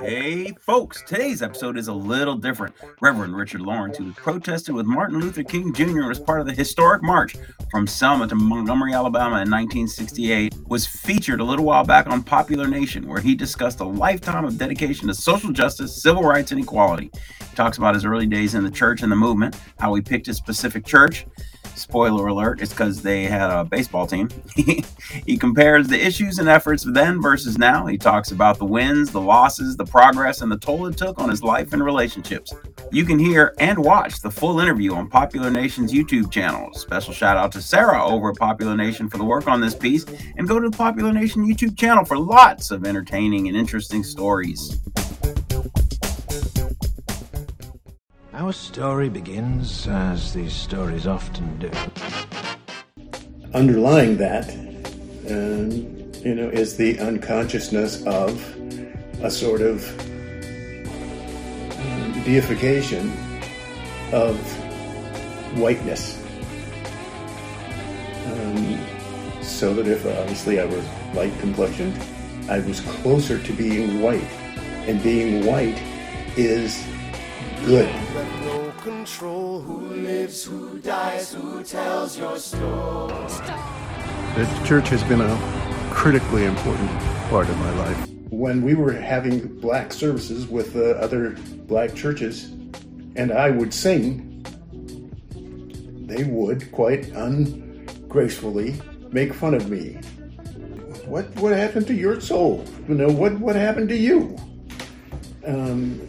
Hey, folks, today's episode is a little different. Reverend Richard Lawrence, who protested with Martin Luther King Jr. as part of the historic march from Selma to Montgomery, Alabama in 1968, was featured a little while back on Popular Nation, where he discussed a lifetime of dedication to social justice, civil rights, and equality. He talks about his early days in the church and the movement, how he picked his specific church, spoiler alert, it's because they had a baseball team. he compares the issues and efforts then versus now. He talks about the wins, the losses, the progress, and the toll it took on his life and relationships. You can hear and watch the full interview on Popular Nation's YouTube channel. Special shout out to Sarah over at Popular Nation for the work on this piece, and go to the Popular Nation YouTube channel for lots of entertaining and interesting stories. Our story begins, as these stories often do. Underlying that, um, you know, is the unconsciousness of a sort of um, deification of whiteness. Um, so that if obviously I was light complexioned, I was closer to being white. And being white is good. No control who lives, who dies, who tells your story. The church has been a critically important part of my life. When we were having black services with uh, other black churches, and I would sing, they would quite ungracefully make fun of me. What what happened to your soul? You know what what happened to you? Um,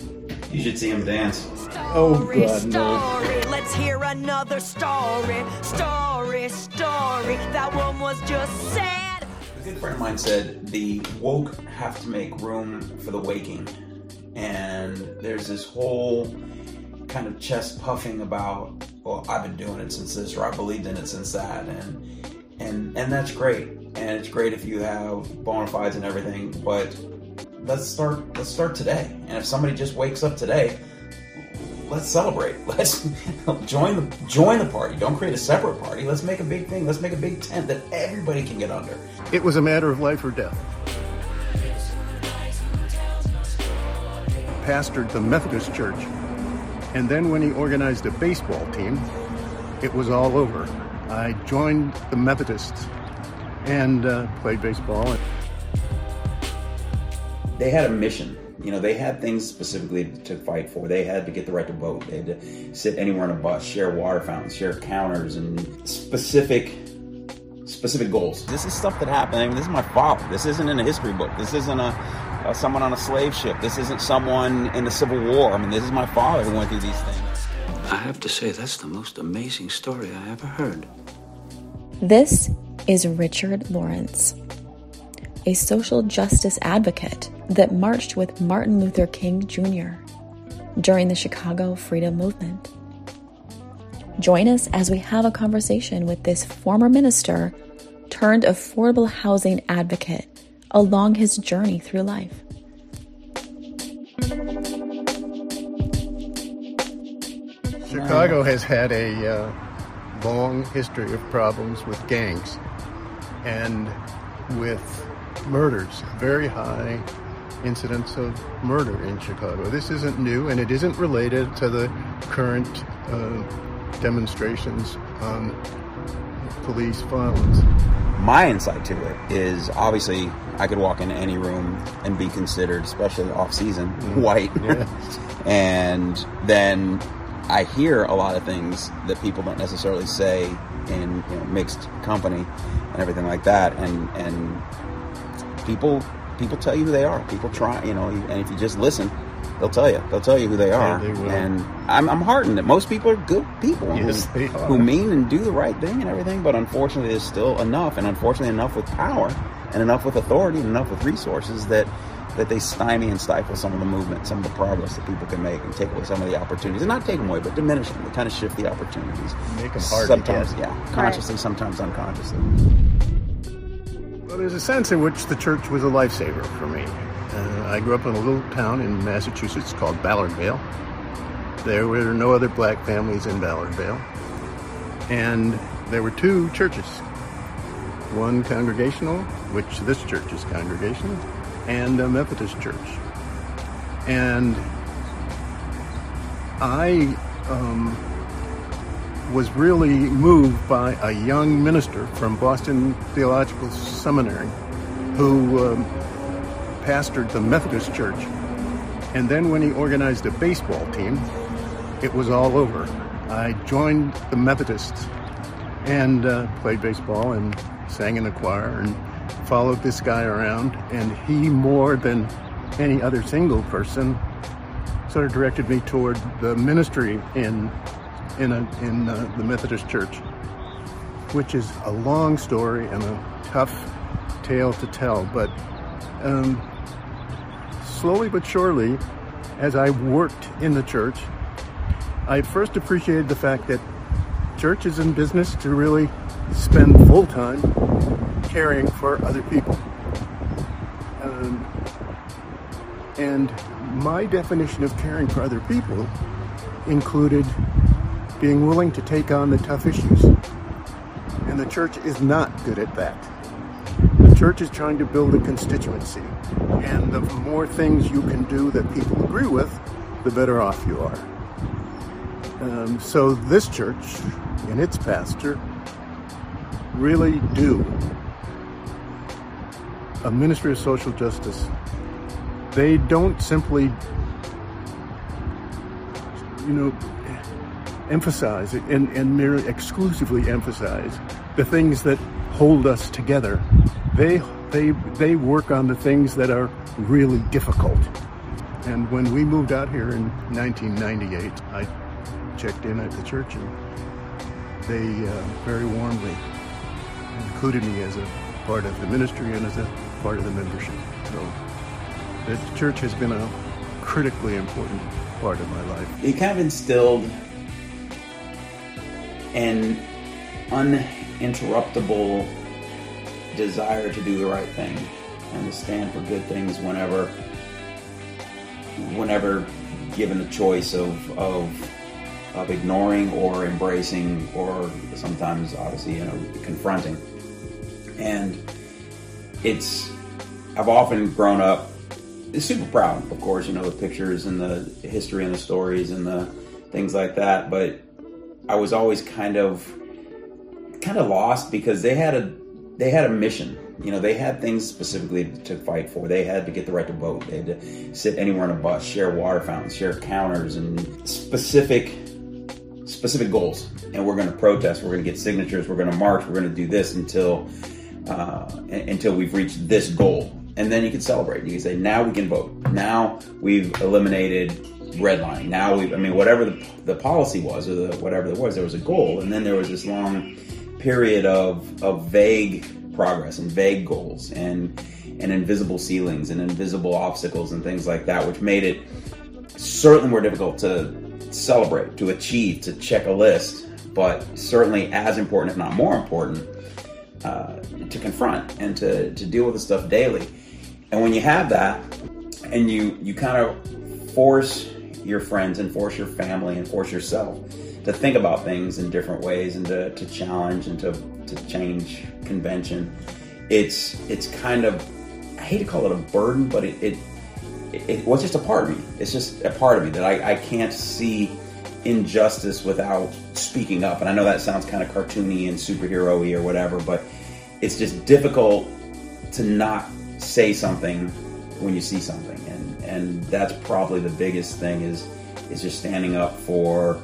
You should see him dance. Oh Story, no! let's hear another story. Story, story, that one was just sad. A good friend of mine said the woke have to make room for the waking. And there's this whole kind of chest puffing about, well, I've been doing it since this, or I believed in it since that. And and and that's great. And it's great if you have bona fides and everything, but let's start let's start today. And if somebody just wakes up today, let's celebrate. Let's join the join the party. Don't create a separate party. Let's make a big thing. Let's make a big tent that everybody can get under. It was a matter of life or death. Pastored the Methodist Church, and then when he organized a baseball team, it was all over. I joined the Methodists and uh, played baseball. they had a mission. You know, they had things specifically to fight for. They had to get the right to vote. They had to sit anywhere on a bus, share water fountains, share counters, and specific specific goals. This is stuff that happened. I mean, this is my father. This isn't in a history book. This isn't a uh, someone on a slave ship. This isn't someone in the Civil War. I mean, this is my father who went through these things. I have to say, that's the most amazing story I ever heard. This is Richard Lawrence, a social justice advocate that marched with Martin Luther King Jr. during the Chicago Freedom Movement. Join us as we have a conversation with this former minister turned affordable housing advocate along his journey through life. Chicago has had a uh, long history of problems with gangs and with murders, very high incidence of murder in Chicago. This isn't new and it isn't related to the current uh, demonstrations on police violence. my insight to it is obviously I could walk into any room and be considered, especially off season, white. and then I hear a lot of things that people don't necessarily say in you know, mixed company and everything like that. And and people people tell you who they are. People try, you know, and if you just listen, they'll tell you. They'll tell you who they are. they will. And I'm, I'm heartened that most people are good people Yes, who, they are. who mean and do the right thing and everything. But unfortunately, there's still enough, and unfortunately, enough with power and enough with authority and enough with resources that that they stymie and stifle some of the movement, some of the progress that people can make, and take away some of the opportunities, and not take them away, but diminish them. They kind of shift the opportunities. Make 'em hard sometimes, yeah, consciously, sometimes unconsciously. Well, there's a sense in which the church was a lifesaver for me. Uh, I grew up in a little town in Massachusetts called Ballardvale. There were no other black families in Ballardvale. And there were two churches one congregational, which this church is congregational, and a Methodist church. And I um, was really moved by a young minister from Boston Theological Seminary who um, pastored the Methodist church. And then when he organized a baseball team, it was all over. I joined the Methodists and uh, played baseball and sang in the choir and followed this guy around. And he, more than any other single person, sort of directed me toward the ministry in in a, in uh, the Methodist Church, which is a long story and a tough tale to tell. But um, slowly but surely, as I worked in the church, I first appreciated the fact that church is in business to really spend full time caring for other people. Um, and my definition of caring for other people included being willing to take on the tough issues. And the church is not good at that. The church is trying to build a constituency. And the more things you can do that people agree with, the better off you are. Um, so this church and its pastor really do a ministry of social justice. They don't simply, you know, emphasize and, and merely exclusively emphasize the things that hold us together. They, they, they work on the things that are really difficult. And when we moved out here in 1998, I checked in at the church and they uh, very warmly included me as a part of the ministry and as a part of the membership. So the church has been a critically important part of my life. It kind of instilled an uninterruptible desire to do the right thing and to stand for good things whenever whenever given the choice of of of ignoring or embracing or sometimes obviously you know confronting. And it's I've often grown up super proud of course you know the pictures and the history and the stories and the things like that but I was always kind of kind of lost because they had a they had a mission. You know, they had things specifically to fight for. They had to get the right to vote. They had to sit anywhere on a bus, share water fountains, share counters, and specific specific goals. And we're going to protest. We're going to get signatures. We're going to march. We're going to do this until uh, until we've reached this goal. And then you can celebrate. You can say, now we can vote. Now we've eliminated redlining. Now we, I mean, whatever the, the policy was or the, whatever there was, there was a goal, and then there was this long period of of vague progress and vague goals and and invisible ceilings and invisible obstacles and things like that, which made it certainly more difficult to celebrate, to achieve, to check a list, but certainly as important, if not more important, uh, to confront and to, to deal with the stuff daily. And when you have that, and you you kind of force your friends and force your family and force yourself to think about things in different ways and to, to challenge and to, to change convention. It's it's kind of I hate to call it a burden, but it, it, it was just a part of me. It's just a part of me that I, I can't see injustice without speaking up. And I know that sounds kind of cartoony and superhero-y or whatever, but it's just difficult to not say something when you see something and that's probably the biggest thing is is just standing up for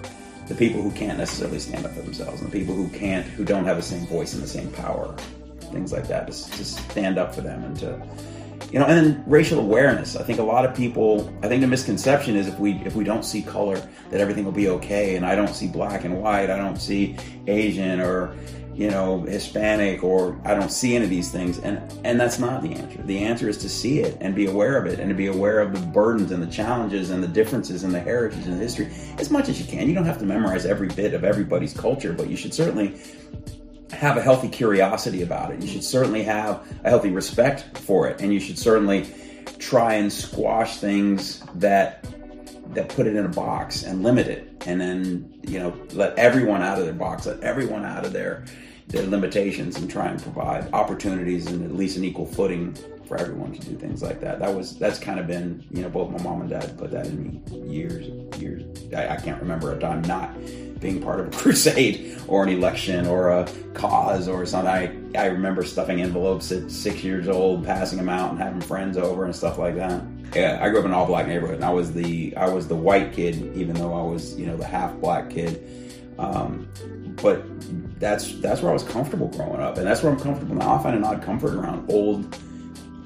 the people who can't necessarily stand up for themselves and the people who can't who don't have the same voice and the same power things like that. Just just stand up for them and to you know and then racial awareness. I think a lot of people i think the misconception is if we if we don't see color that everything will be okay. And i don't see black and white. I don't see asian or you know, Hispanic or I don't see any of these things. And and that's not the answer. The answer is to see it and be aware of it and to be aware of the burdens and the challenges and the differences and the heritage and the history as much as you can. You don't have to memorize every bit of everybody's culture, but you should certainly have a healthy curiosity about it. You should certainly have a healthy respect for it and you should certainly try and squash things that that put it in a box and limit it and then you know let everyone out of their box let everyone out of their their limitations and try and provide opportunities and at least an equal footing for everyone to do things like that. That was that's kind of been you know both my mom and dad put that in me years years. I, I can't remember a time not being part of a crusade or an election or a cause or something. I I remember stuffing envelopes at six years old, passing them out, and having friends over and stuff like that. Yeah, I grew up in an all black neighborhood, and I was the I was the white kid, even though I was you know the half black kid. Um, but that's that's where I was comfortable growing up, and that's where I'm comfortable now. I find an odd comfort around old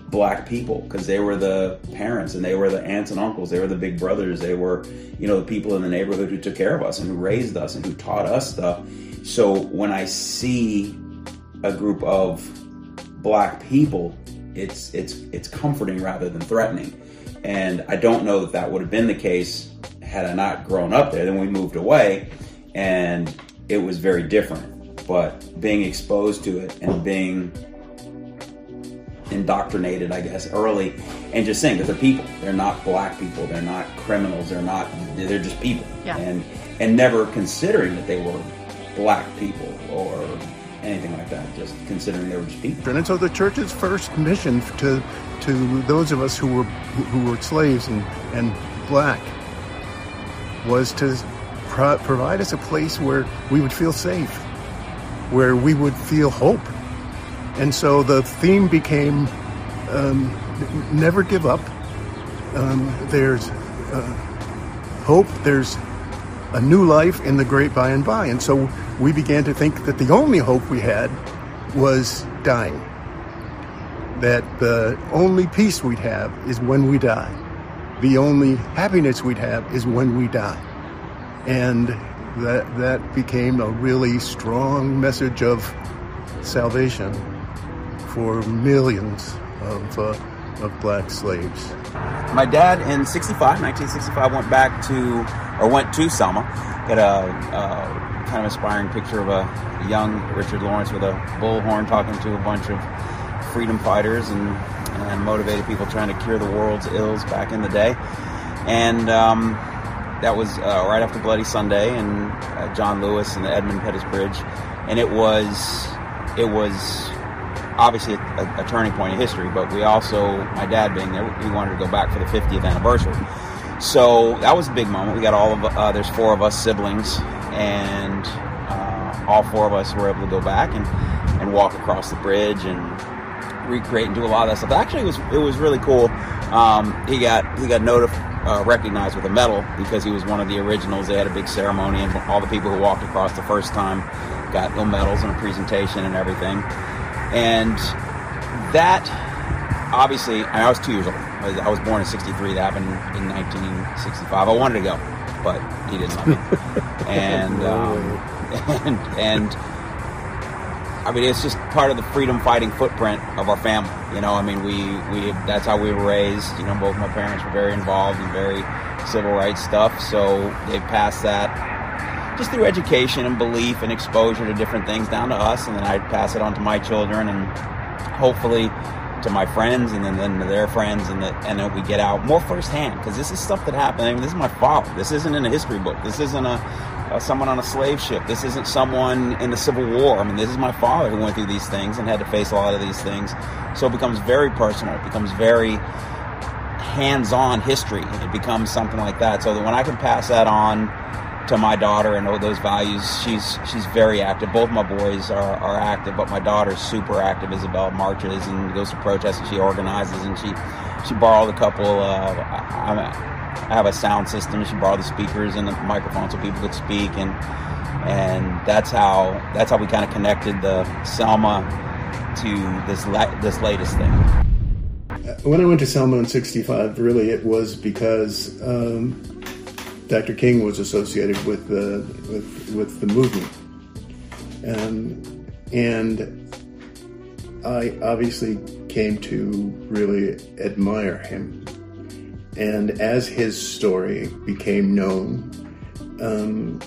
black people because they were the parents and they were the aunts and uncles. They were the big brothers. They were you know the people in the neighborhood who took care of us and who raised us and who taught us stuff. So when i see a group of black people it's it's it's comforting rather than threatening. And i don't know that that would have been the case had i not grown up there. Then we moved away and it was very different but being exposed to it and being indoctrinated, I guess, early, and just saying that they're people. They're not black people. They're not criminals. They're not. They're just people. Yeah. And and never considering that they were black people or anything like that. Just considering they were just people. And so the church's first mission to to those of us who were who were slaves and, and black was to pro- provide us a place where we would feel safe, where we would feel hope. And so the theme became um, never give up. Um, there's uh, hope. There's a new life in the great by and by. And so we began to think that the only hope we had was dying. That the only peace we'd have is when we die. The only happiness we'd have is when we die. And that, that became a really strong message of salvation for millions of, uh, of black slaves. My dad in 65, 1965, went back to, or went to Selma. Got a, a kind of inspiring picture of a young Richard Lawrence with a bullhorn talking to a bunch of freedom fighters and, and motivated people trying to cure the world's ills back in the day. And um, that was uh, right after Bloody Sunday and uh, John Lewis and the Edmund Pettus Bridge. And it was, it was obviously a, a, turning point in history, but we also, my dad being there, we wanted to go back for the 50th anniversary. So that was a big moment. We got all of, uh, there's four of us siblings, and uh, all four of us were able to go back and, and walk across the bridge and recreate and do a lot of that stuff. Actually, it was it was really cool. Um, he got he got notified, uh, recognized with a medal because he was one of the originals. They had a big ceremony, and all the people who walked across the first time got little medals and a presentation and everything and that obviously I was two years old. I was born in '63. That happened in 1965. I wanted to go, but he didn't let me. and, um, and and I mean, it's just part of the freedom fighting footprint of our family. You know, I mean, we we that's how we were raised. You know, both my parents were very involved in very civil rights stuff, so they passed that just through education and belief and exposure to different things down to us, and then I'd pass it on to my children and hopefully to my friends and then, then to their friends, and, and then we get out more firsthand because this is stuff that happened. I mean, this is my father. This isn't in a history book. This isn't a, a someone on a slave ship. This isn't someone in the Civil War. I mean, this is my father who went through these things and had to face a lot of these things. So it becomes very personal. It becomes very hands-on history. It becomes something like that. So that when I can pass that on to my daughter and all those values. She's she's very active. Both my boys are, are active, but my daughter's super active. Isabel marches and goes to protests and she organizes and she she borrowed a couple. Uh, I, I have a sound system. She borrowed the speakers and the microphone so people could speak and and that's how that's how we kind of connected the Selma to this la- this latest thing. When I went to Selma in '65, really it was because. Um, Dr. King was associated with the with with the movement, um, and I obviously came to really admire him. And as his story became known, um,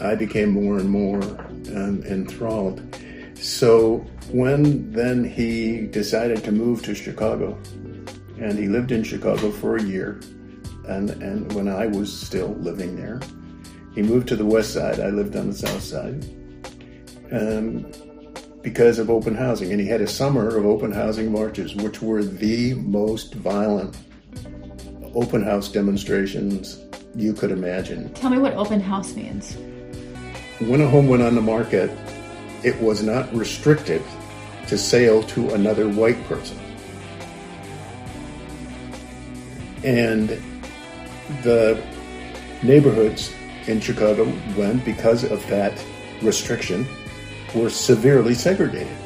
I became more and more um, enthralled. So when then he decided to move to Chicago, and he lived in Chicago for a year and, and when I was still living there. He moved to the west side. I lived on the south side. Um, because of open housing. And he had a summer of open housing marches, which were the most violent open house demonstrations you could imagine. Tell me what open house means. When a home went on the market, it was not restricted to sale to another white person. And the neighborhoods in Chicago, when because of that restriction, were severely segregated.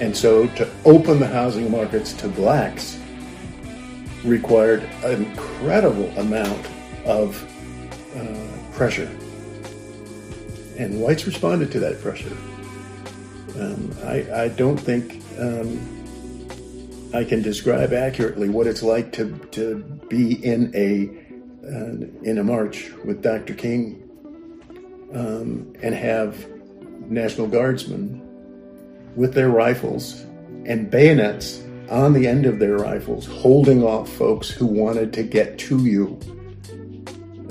And so to open the housing markets to blacks required an incredible amount of uh, pressure. And whites responded to that pressure. Um, I, I, don't think um, I can describe accurately what it's like to, to be in a uh, in a march with Dr. King um, and have National Guardsmen with their rifles and bayonets on the end of their rifles, holding off folks who wanted to get to you.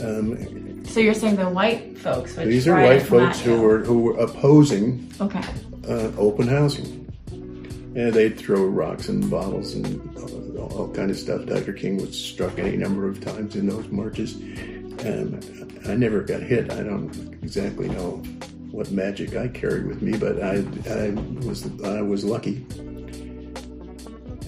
Um, so you're saying the white folks? these are white folks who were who were opposing okay. uh, open housing. And they'd throw rocks and bottles and all, all kind of stuff. Dr. King was struck any number of times in those marches. And I never got hit. I don't exactly know what magic I carried with me, but I, I was I was lucky.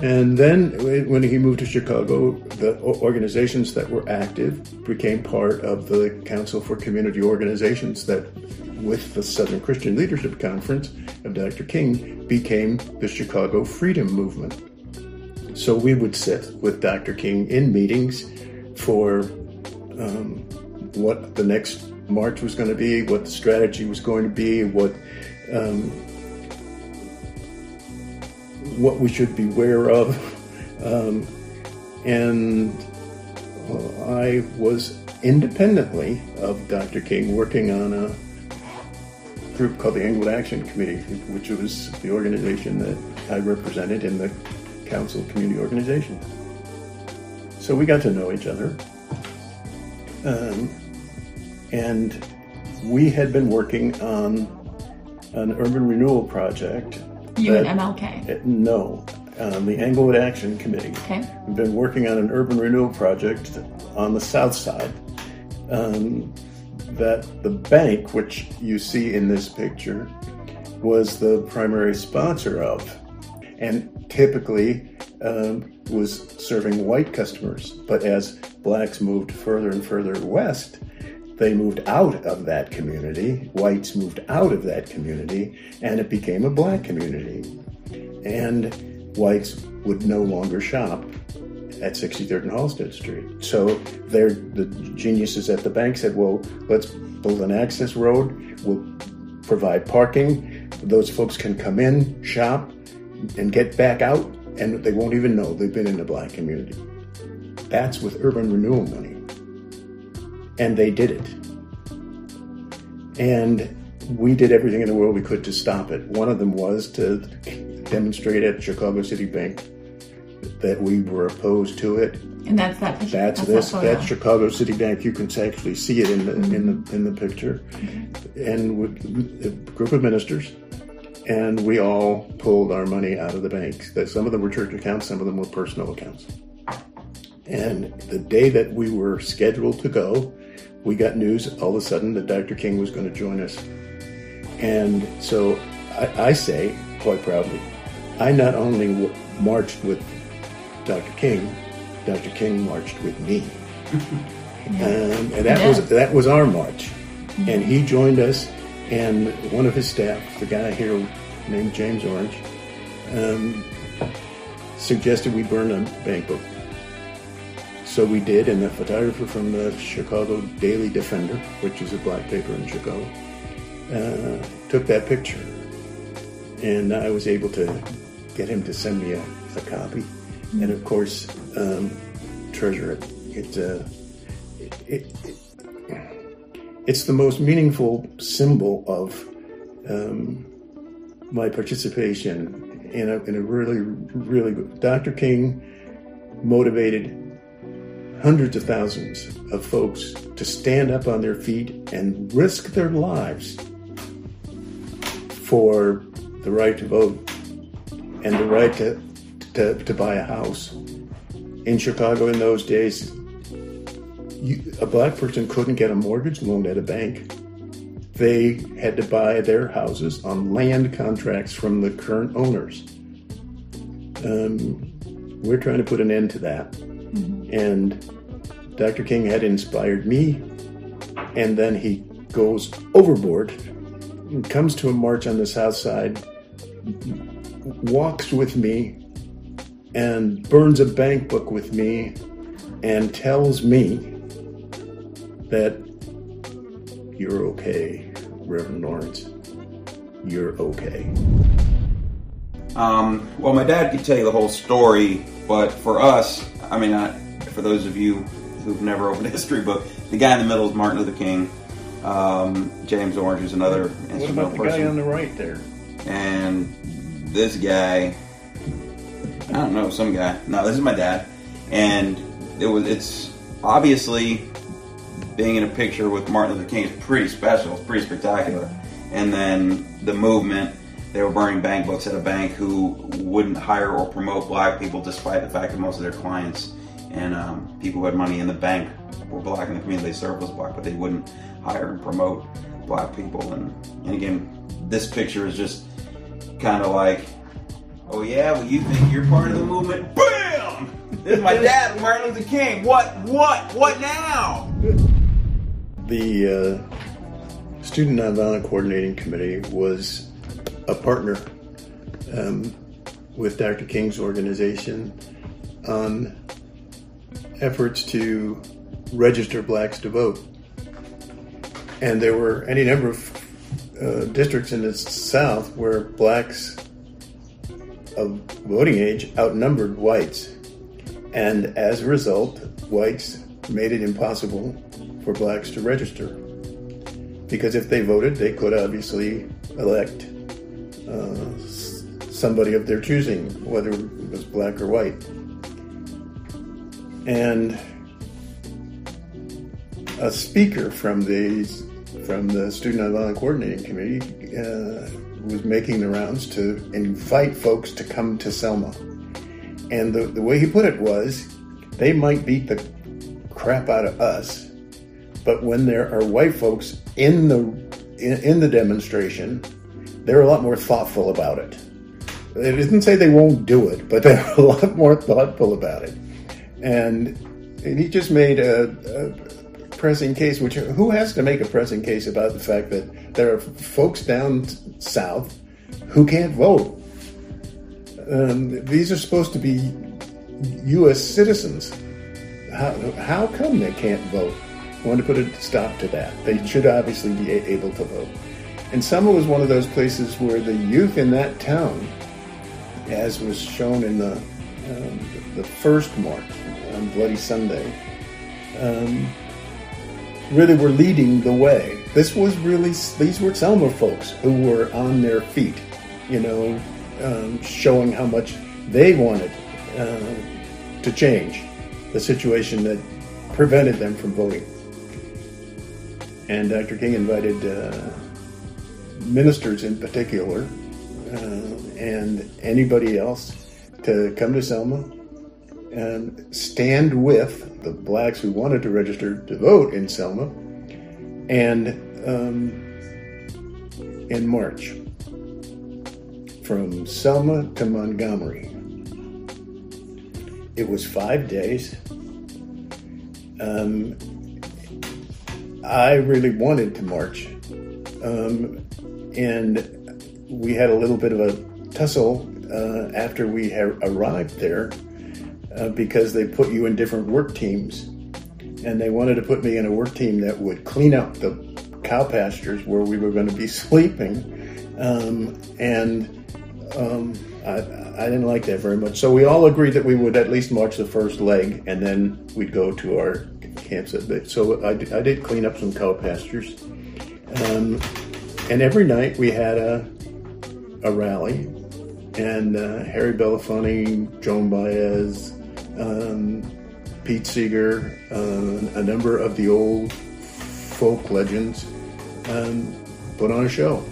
And then when he moved to Chicago, the organizations that were active became part of the Council for Community Organizations that, with the Southern Christian Leadership Conference of Dr. King, became the Chicago Freedom Movement. So we would sit with Dr. King in meetings for um, what the next march was going to be, what the strategy was going to be, what um, what we should beware of. Um, and uh, I was independently of Dr. King working on a group called the Englewood Action Committee, which was the organization that I represented in the Council Community Organization. So we got to know each other. Um, and we had been working on an urban renewal project. You and MLK? Uh, no, um, the Englewood Action Committee. Okay. We've been working on an urban renewal project on the south side um, that the bank, which you see in this picture, was the primary sponsor of, and typically um, was serving white customers. But as blacks moved further and further west, they moved out of that community, whites moved out of that community, and it became a black community. And whites would no longer shop at 63rd and Halsted Street. So the geniuses at the bank said, well, let's build an access road. We'll provide parking. Those folks can come in, shop, and get back out, and they won't even know they've been in the black community. That's with urban renewal money and they did it. And we did everything in the world we could to stop it. One of them was to demonstrate at Chicago City Bank that we were opposed to it. And that's that picture. That's, that's this. That that's Chicago City Bank. You can actually see it in the mm-hmm. in the in the picture. Okay. And with a group of ministers, and we all pulled our money out of the banks. That some of them were church accounts, some of them were personal accounts. And the day that we were scheduled to go, we got news all of a sudden that Dr. King was going to join us. And so I, I say quite proudly, I not only w- marched with Dr. King, Dr. King marched with me. um, and that yeah. was that was our march. Mm-hmm. And he joined us, and one of his staff, the guy here named James Orange, um, suggested we burn a bank book. So we did, and the photographer from the Chicago Daily Defender, which is a black paper in Chicago, uh, took that picture. And I was able to get him to send me a, a copy. Mm-hmm. And of course, um, treasure it. It, uh, it, it, It's the most meaningful symbol of um, my participation in a, in a really, really good. Dr. King motivated hundreds of thousands of folks to stand up on their feet and risk their lives for the right to vote and the right to, to, to buy a house. In Chicago in those days, you, a black person couldn't get a mortgage loan at a bank. They had to buy their houses on land contracts from the current owners. Um, we're trying to put an end to that. And Dr. King had inspired me, and then he goes overboard and comes to a march on the south side, walks with me, and burns a bank book with me, and tells me that you're okay, Reverend Lawrence. You're okay. Um, well, my dad could tell you the whole story, but for us, I mean, not for those of you who've never opened a history book, the guy in the middle is Martin Luther King. Um, James Orange is another What instrumental about the person. guy on the right there? and this guy I don't know, some guy. No, this is my dad. And it was it's obviously being in a picture with Martin Luther King is pretty special, it's pretty spectacular. And then the movement, they were burning bank books at a bank who wouldn't hire or promote black people despite the fact that most of their clients and um, people who had money in the bank were black and the community they served was black, but they wouldn't hire and promote black people. And, and again, this picture is just kind of like, oh yeah, well you think you're part of the movement? Bam! This is my dad, Martin Luther King. What? What? What now? The uh, Student Nonviolent Coordinating Committee was a partner um, with Dr. King's organization on efforts to register blacks to vote. And there were any number of uh, districts in the South where blacks of voting age outnumbered whites. And as a result, whites made it impossible for blacks to register. Because if they voted, they could obviously elect uh, somebody of their choosing, whether it was black or white. And a speaker from the from the Student Nonviolent Coordinating Committee uh, was making the rounds to invite folks to come to Selma. And the, the way he put it was, they might beat the crap out of us, but when there are white folks in the in, in the demonstration, they're a lot more thoughtful about it. It doesn't say they won't do it, but they're a lot more thoughtful about it. And and he just made a, a pressing case. Which who has to make a pressing case about the fact that there are folks down south who can't vote? Um, these are supposed to be U.S. citizens. How, how come they can't vote? I want to put a stop to that. They should obviously be able to vote. And Selma was one of those places where the youth in that town, as was shown in the um, the first march on Bloody Sunday, um, really were leading the way. This was really these were Selma folks who were on their feet, you know, um, showing how much they wanted uh, to change the situation that prevented them from voting. And Dr. King invited uh, ministers in particular uh, and anybody else to come to Selma and stand with the blacks who wanted to register to vote in Selma and um, in March from Selma to Montgomery. It was five days. Um, I really wanted to march, um, and we had a little bit of a tussle uh, after we had arrived there uh, because they put you in different work teams, and they wanted to put me in a work team that would clean up the cow pastures where we were going to be sleeping, um, and um, I, I didn't like that very much. So we all agreed that we would at least march the first leg, and then we'd go to our camps. So I did clean up some cow pastures, um, and every night we had a a rally, and uh, Harry Belafonte, Joan Baez, um, Pete Seeger, uh, a number of the old folk legends um, put on a show.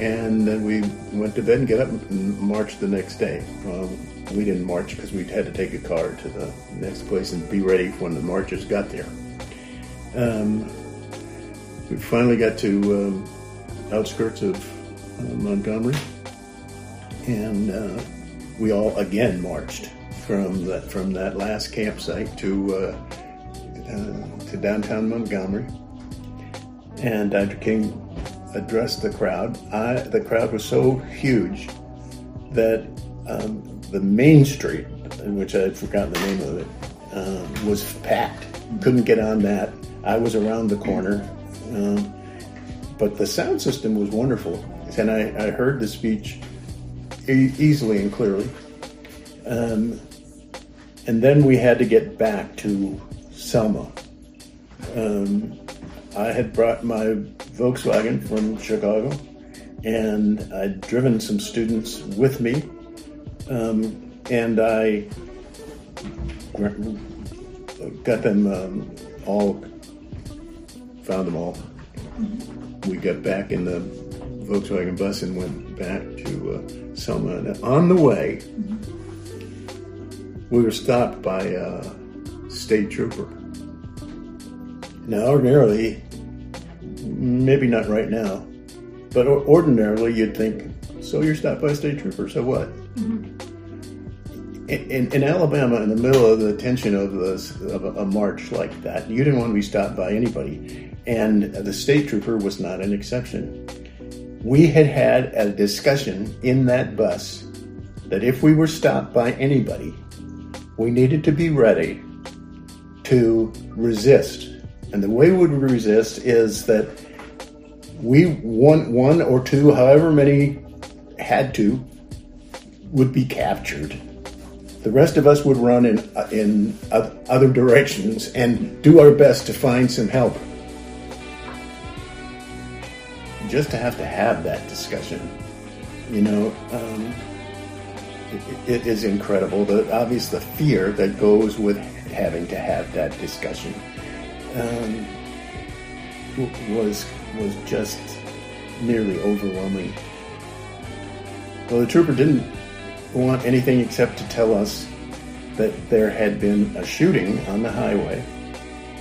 and then we went to bed and get up and marched the next day. Um, we didn't march because we had to take a car to the next place and be ready when the marchers got there. Um, we finally got to um, outskirts of uh, Montgomery, and uh, we all again marched from that from that last campsite to uh, uh, to downtown Montgomery. And Dr. King addressed the crowd. I, the crowd was so huge that um, the main street, in which I had forgotten the name of it, um, was packed. Couldn't get on that. I was around the corner. Um, but the sound system was wonderful. And I, I heard the speech e- easily and clearly. Um, and then we had to get back to Selma. Um, I had brought my Volkswagen from Chicago, and I'd driven some students with me, um, and I got them um, all, found them all. We got back in the Volkswagen bus and went back to uh, Selma. And on the way, we were stopped by a state trooper. Now, ordinarily, maybe not right now, but ordinarily you'd think, so you're stopped by a state trooper, so what? In, in, in, Alabama, in the middle of the tension of, this, of a, a, march like that, you didn't want to be stopped by anybody. And the state trooper was not an exception. We had had a discussion in that bus that if we were stopped by anybody, we needed to be ready to resist. And the way we would resist is that we one one or two, however many had to, would be captured. The rest of us would run in in other directions and do our best to find some help. Just to have to have that discussion, you know, um, it, it is incredible. The obvious the fear that goes with having to have that discussion um, was was just nearly overwhelming. Well, the trooper didn't want anything except to tell us that there had been a shooting on the highway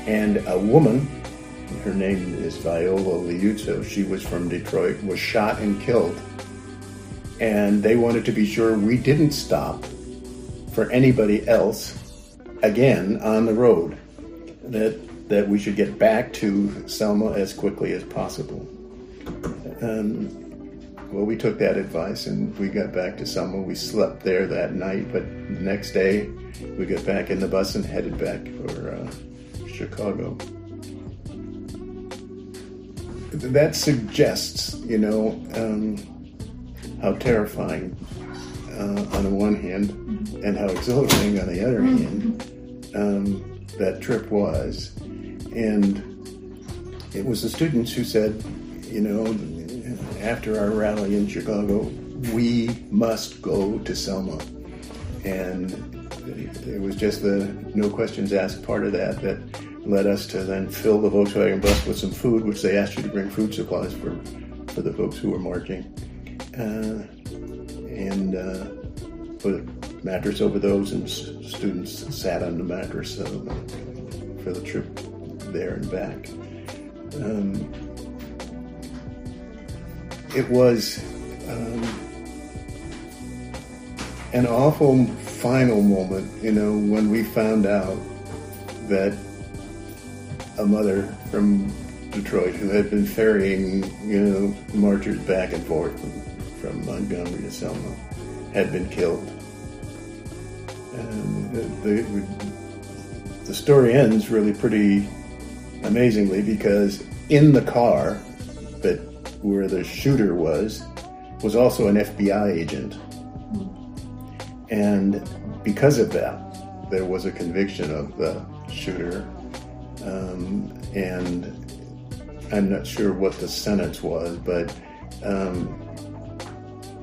and a woman, her name is Viola Liuzzo, she was from Detroit, was shot and killed. And they wanted to be sure we didn't stop for anybody else again on the road. That that we should get back to Selma as quickly as possible. Um, well, we took that advice and we got back to Selma. We slept there that night, but the next day we got back in the bus and headed back for uh, Chicago. That suggests, you know, um, how terrifying uh, on the one hand and how exhilarating on the other hand um, that trip was. And it was the students who said, you know, after our rally in Chicago, we must go to Selma. And it was just the no questions asked part of that that led us to then fill the Volkswagen bus with some food, which they asked you to bring food supplies for, for the folks who were marching. Uh, and uh, put a mattress over those, and students sat on the mattress uh, for the trip there and back. Um, it was um, an awful final moment, you know, when we found out that a mother from Detroit who had been ferrying, you know, marchers back and forth from, Montgomery to Selma had been killed. And the, the, the story ends really pretty amazingly because in the car that where the shooter was was also an FBI agent. And because of that, there was a conviction of the shooter. Um, and I'm not sure what the sentence was, but um,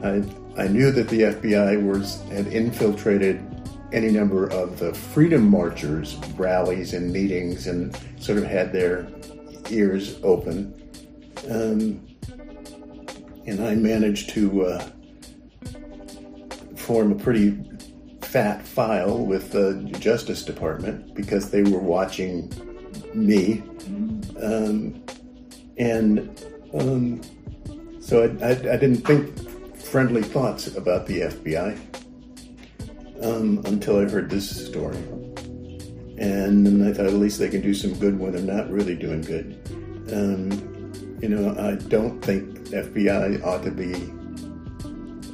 I, I knew that the FBI was had infiltrated any number of the Freedom Marchers rallies and meetings and sort of had their ears open. Um, and I managed to uh, form a pretty fat file with the Justice Department because they were watching me. Um, and um, so I, I, I, didn't think friendly thoughts about the FBI um, until I heard this story. And I thought at least they can do some good when they're not really doing good. Um, you know, I don't think FBI ought to be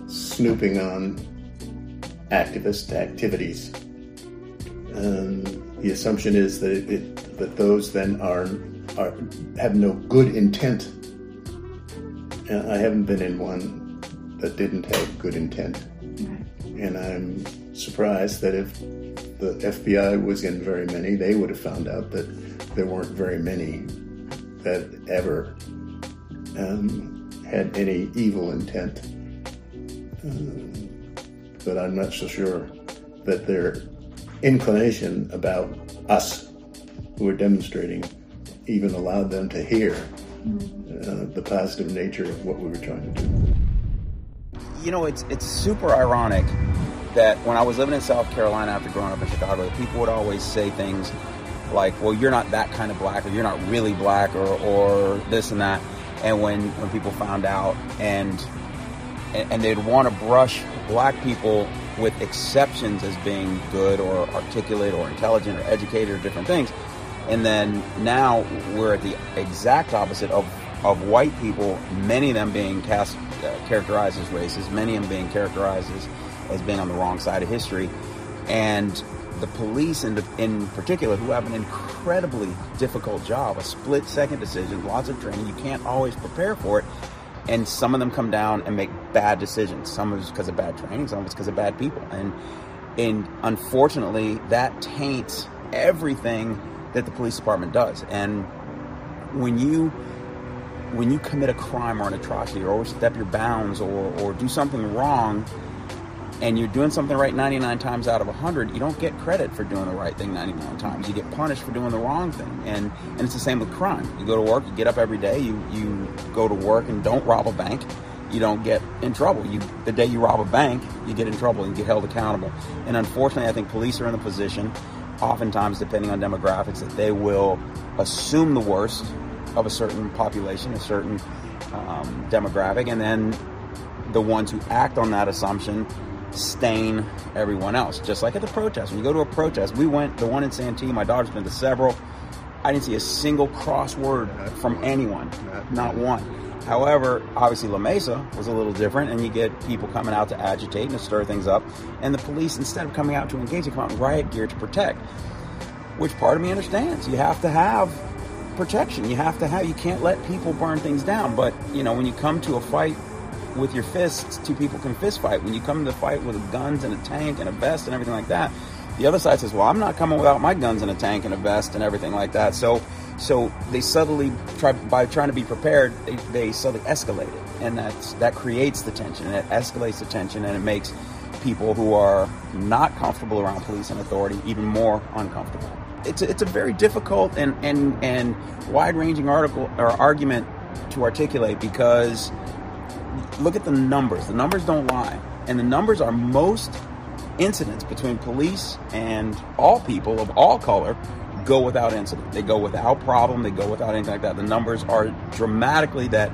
snooping on activist activities. Um, the assumption is that it, that those then are are have no good intent. I haven't been in one that didn't have good intent, and I'm surprised that if the FBI was in very many, they would have found out that there weren't very many that ever um, had any evil intent. Um, but I'm not so sure that their inclination about us who are demonstrating even allowed them to hear uh, the positive nature of what we were trying to do. You know, it's it's super ironic that when I was living in South Carolina after growing up in Chicago, people would always say things like, "Well, you're not that kind of black, or you're not really black, or or this and that." And when when people found out and and they'd want to brush black people with exceptions as being good or articulate or intelligent or educated or different things. And then now we're at the exact opposite of, of white people, many of them being cast, uh, characterized as racist, many of them being characterized as, as being on the wrong side of history. And the police in, in particular, who have an incredibly difficult job, a split second decision, lots of training, you can't always prepare for it and some of them come down and make bad decisions. Some of it's because of bad training, some of it's because of bad people, and and unfortunately, that taints everything that the police department does. And when you when you commit a crime or an atrocity or overstep your bounds or, or do something wrong and you're doing something right 99 times out of 100, you don't get credit for doing the right thing 99 times. You get punished for doing the wrong thing. And and it's the same with crime. You go to work, you get up every day, you you go to work and don't rob a bank, you don't get in trouble. You the day you rob a bank, you get in trouble and get held accountable. And unfortunately, I think police are in the position oftentimes depending on demographics that they will assume the worst of a certain population, a certain um, demographic, and then the ones who act on that assumption stain everyone else. Just like at the protest. When you go to a protest, we went, the one in Santee, my daughter's been to several. I didn't see a single crossword from anyone, not one. However, obviously La Mesa was a little different, and you get people coming out to agitate and to stir things up. And the police, instead of coming out to engage, they come out in riot gear to protect. Which part of me understands. You have to have protection. You have to have. You can't let people burn things down. But you know, when you come to a fight with your fists, two people can fist fight. When you come to fight with guns and a tank and a vest and everything like that, the other side says, "Well, I'm not coming without my guns and a tank and a vest and everything like that." So, so they subtly try by trying to be prepared, they, they subtly escalate it, and that's that creates the tension, and it escalates the tension, and it makes people who are not comfortable around police and authority even more uncomfortable. It's a, it's a very difficult and and and wide-ranging article or argument to articulate because look at the numbers. The numbers don't lie. And the numbers are most incidents between police and all people of all color go without incident. They go without problem. They go without anything like that. The numbers are dramatically that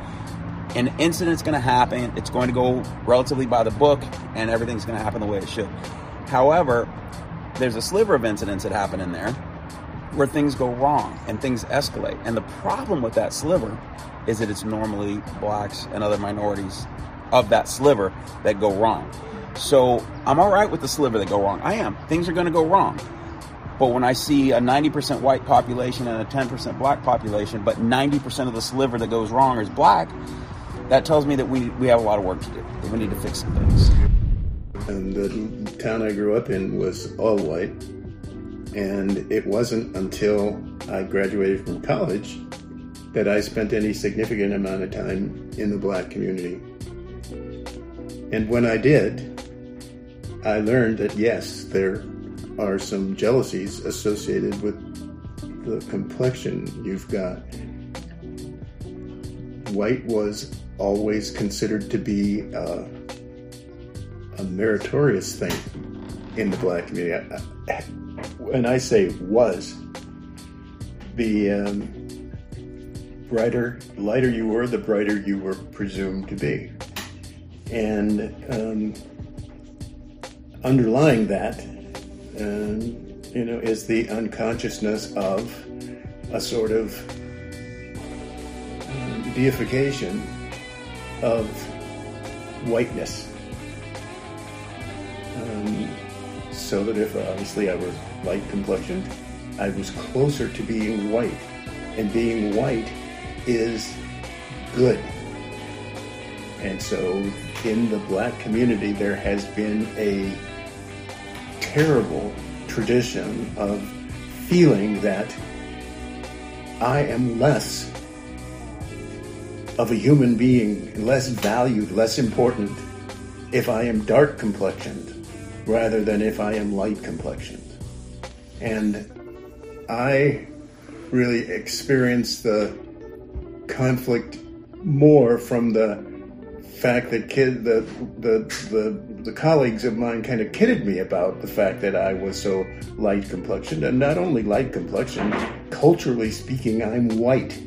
an incident's going to happen. It's going to go relatively by the book, and everything's going to happen the way it should. However, there's a sliver of incidents that happen in there where things go wrong and things escalate. And the problem with that sliver is that it's normally blacks and other minorities of that sliver that go wrong. So I'm all right with the sliver that go wrong. I am. Things are going to go wrong. But when I see a 90% white population and a 10% black population, but 90% of the sliver that goes wrong is black, that tells me that we, we have a lot of work to do. That we need to fix some things. And the town I grew up in was all white. And it wasn't until I graduated from college that I spent any significant amount of time in the black community. And when I did, I learned that yes, there are some jealousies associated with the complexion you've got. white was always considered to be uh, a meritorious thing in the black community. And I say was, the um, brighter, the lighter you were, the brighter you were presumed to be. And um, underlying that, um, you know, is the unconsciousness of a sort of um, deification of whiteness. Um, so that if obviously I were light complexioned, I was closer to being white. And being white is good. And so in the black community, there has been a terrible tradition of feeling that I am less of a human being, less valued, less important if I am dark complexioned rather than if I am light complexioned. And I really experienced the conflict more from the fact that kid the the the, the colleagues of mine kind of kidded me about the fact that I was so light complexioned and not only light complexioned culturally speaking I'm white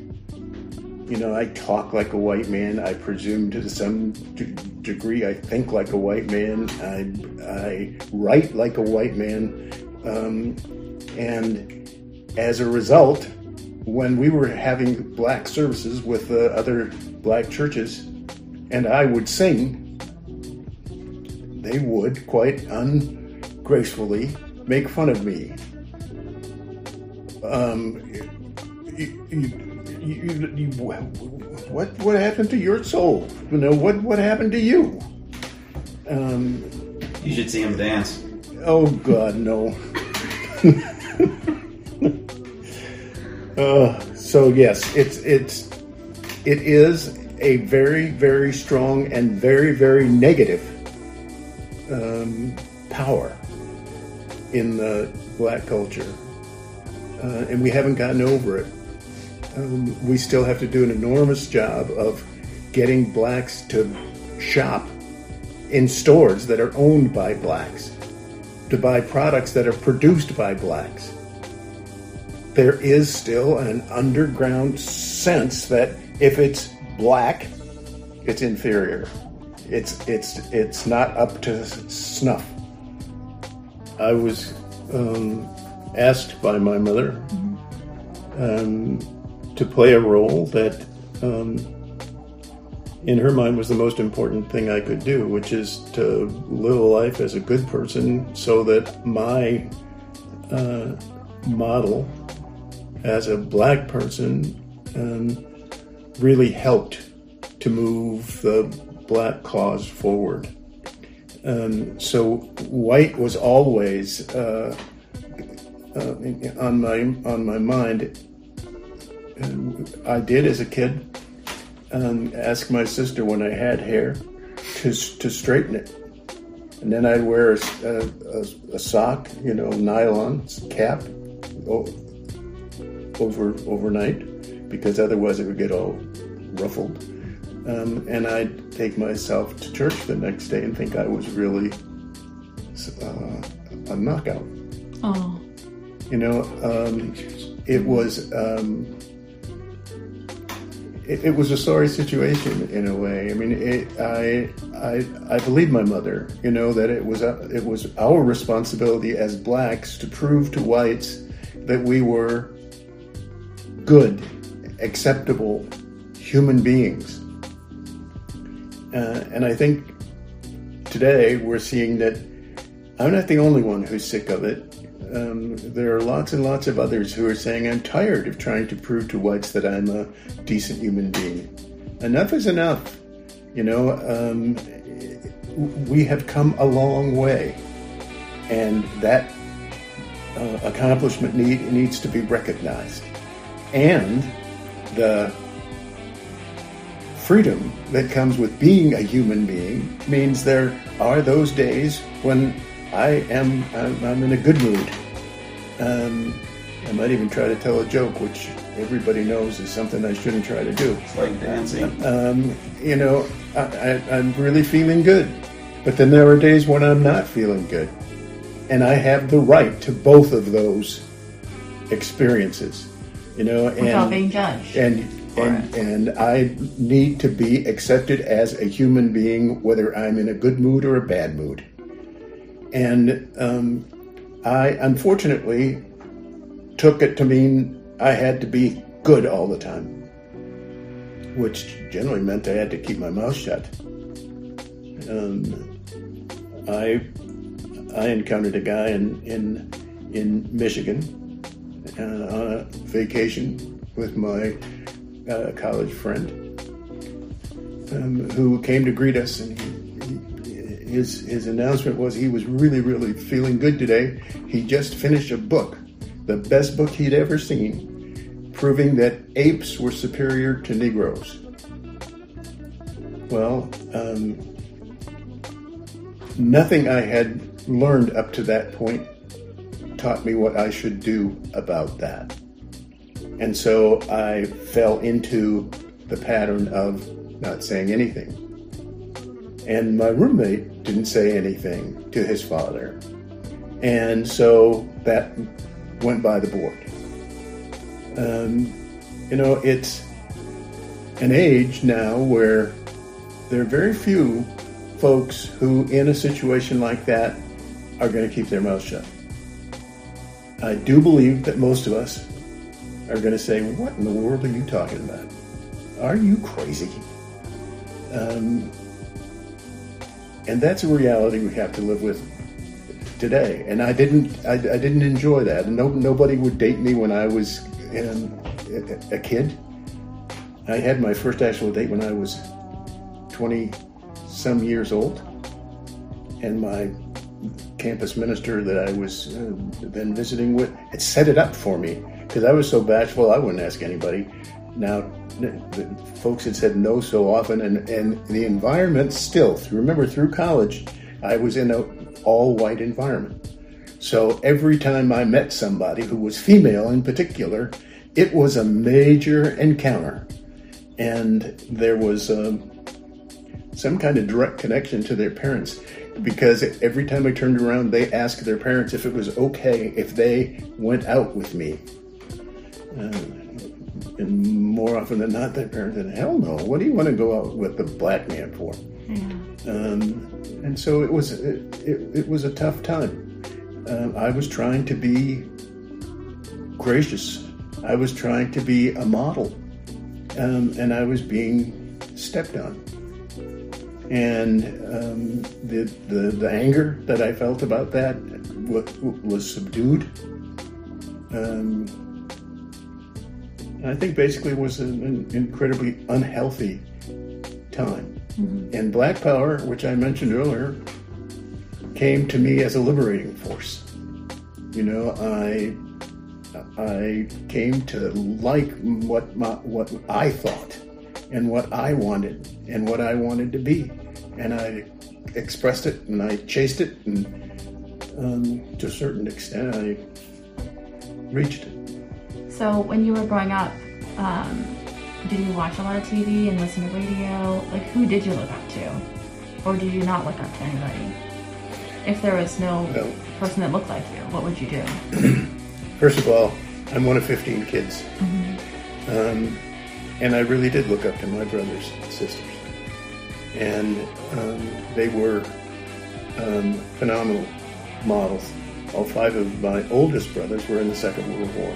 you know, I talk like a white man. I presume to some d- degree I think like a white man. I, I write like a white man. Um, and as a result, when we were having black services with uh, other black churches, and I would sing, they would quite ungracefully make fun of me. Um, you, you, you, you, what what happened to your soul? You know what what happened to you? Um, You should see him dance. oh God, no. uh, so yes, it's it's it is a very very strong and very very negative um, power in the black culture, uh, and we haven't gotten over it um, we still have to do an enormous job of getting blacks to shop in stores that are owned by blacks, to buy products that are produced by blacks. There is still an underground sense that if it's black, it's inferior. It's it's it's not up to snuff. I was um, asked by my mother um, to play a role that, um, in her mind, was the most important thing I could do, which is to live a life as a good person so that my uh, model as a black person um, really helped to move the black cause forward. Um, so white was always uh, uh, on my on my mind I did as a kid um, ask my sister when I had hair to, to straighten it. And then I'd wear a, a, a sock, you know, nylon cap over overnight because otherwise it would get all ruffled. Um, and I'd take myself to church the next day and think I was really uh, a knockout. Oh. You know, um, it was um, it, it, was a sorry situation in a way. I mean, it, I, I, I believe my mother. You know that it was a, it was our responsibility as blacks to prove to whites that we were good, acceptable human beings. Uh, and I think today we're seeing that I'm not the only one who's sick of it um, there are lots and lots of others who are saying, I'm tired of trying to prove to whites that I'm a decent human being. Enough is enough. You know, um, we have come a long way, and that uh, accomplishment need, needs to be recognized. And the freedom that comes with being a human being means there are those days when I am I'm, I'm in a good mood. Um, I might even try to tell a joke, which everybody knows is something I shouldn't try to do. It's like dancing. Um, you know, I, I, I'm really feeling good. But then there are days when I'm not feeling good. And I have the right to both of those experiences. You know, Without and being judged. and and, and I need to be accepted as a human being, whether I'm in a good mood or a bad mood. And um, I unfortunately took it to mean I had to be good all the time, which generally meant I had to keep my mouth shut. Um, I I encountered a guy in in in Michigan uh, on a vacation with my uh, college friend um, who came to greet us, and he, he, his his announcement was he was really really feeling good today. He just finished a book, the best book he'd ever seen, proving that apes were superior to Negroes. Well, um, nothing I had learned up to that point taught me what I should do about that. And so I fell into the pattern of not saying anything. And my roommate didn't say anything to his father. And so that went by the board. Um, you know, it's an age now where there are very few folks who, in a situation like that, are going to keep their mouth shut. I do believe that most of us are going to say, What in the world are you talking about? Are you crazy? Um, and that's a reality we have to live with today. And I didn't, I, I didn't enjoy that. No, nobody would date me when I was um, a, a kid. I had my first actual date when I was 20 some years old. And my campus minister that I was uh, then visiting with had set it up for me because I was so bashful I wouldn't ask anybody. Now, the folks had said no so often, and, and the environment still. Remember, through college, I was in an all-white environment. So every time I met somebody who was female in particular, it was a major encounter, and there was um, some kind of direct connection to their parents because every time I turned around, they asked their parents if it was okay if they went out with me. Uh, and more often than not, their parents said, "Hell no! What do you want to go out with the black man for?" Um, and so it was. It, it, it was a tough time. Um, I was trying to be gracious. I was trying to be a model, um, and I was being stepped on and um, the, the the anger that I felt about that was, was subdued. Um, I think basically it was an, an incredibly unhealthy time. And Black Power, which I mentioned earlier, came to me as a liberating force. You know, I I came to like what my, what I thought and what I wanted and what I wanted to be. And I expressed it and I chased it, and um, to a certain extent, I reached it. So when you were growing up, um, did you watch a lot of TV and listen to radio? Like, who did you look up to, or did you not look up to anybody? If there was no No. person that looked like you, what would you do? First of all, I'm one of 15 kids. Um, and I really did look up to my brothers and sisters. And um, they were um, phenomenal models. All five of my oldest brothers were in the Second World War.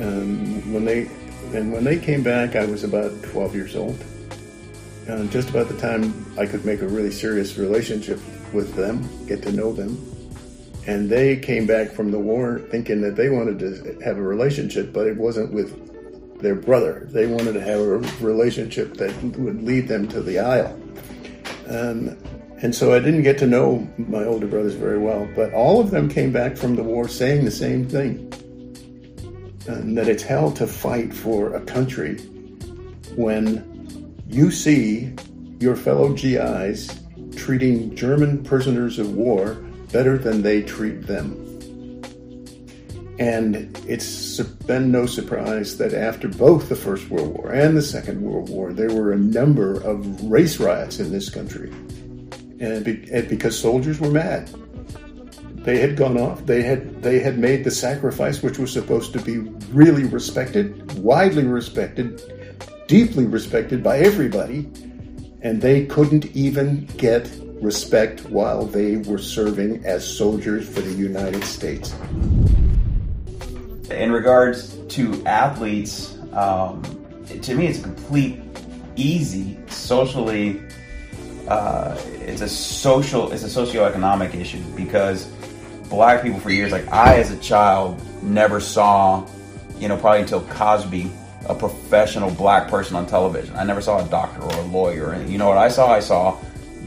Um, when they and when they came back, I was about 12 years old. Uh, just about the time I could make a really serious relationship with them, get to know them. And they came back from the war thinking that they wanted to have a relationship, but it wasn't with their brother. They wanted to have a relationship that would lead them to the aisle. Um, and so I didn't get to know my older brothers very well, but all of them came back from the war saying the same thing and that it's hell to fight for a country when you see your fellow GIs treating German prisoners of war better than they treat them. And it's been no surprise that after both the First World War and the Second World War, there were a number of race riots in this country. And because soldiers were mad. They had gone off. They had they had made the sacrifice, which was supposed to be really respected, widely respected, deeply respected by everybody, and they couldn't even get respect while they were serving as soldiers for the United States. In regards to athletes, um, to me, it's a complete, easy, socially. Uh, it's a social, it's a socioeconomic issue because black people for years. Like I, as a child, never saw, you know, probably until Cosby, a professional black person on television. I never saw a doctor or a lawyer. And you know what I saw? I saw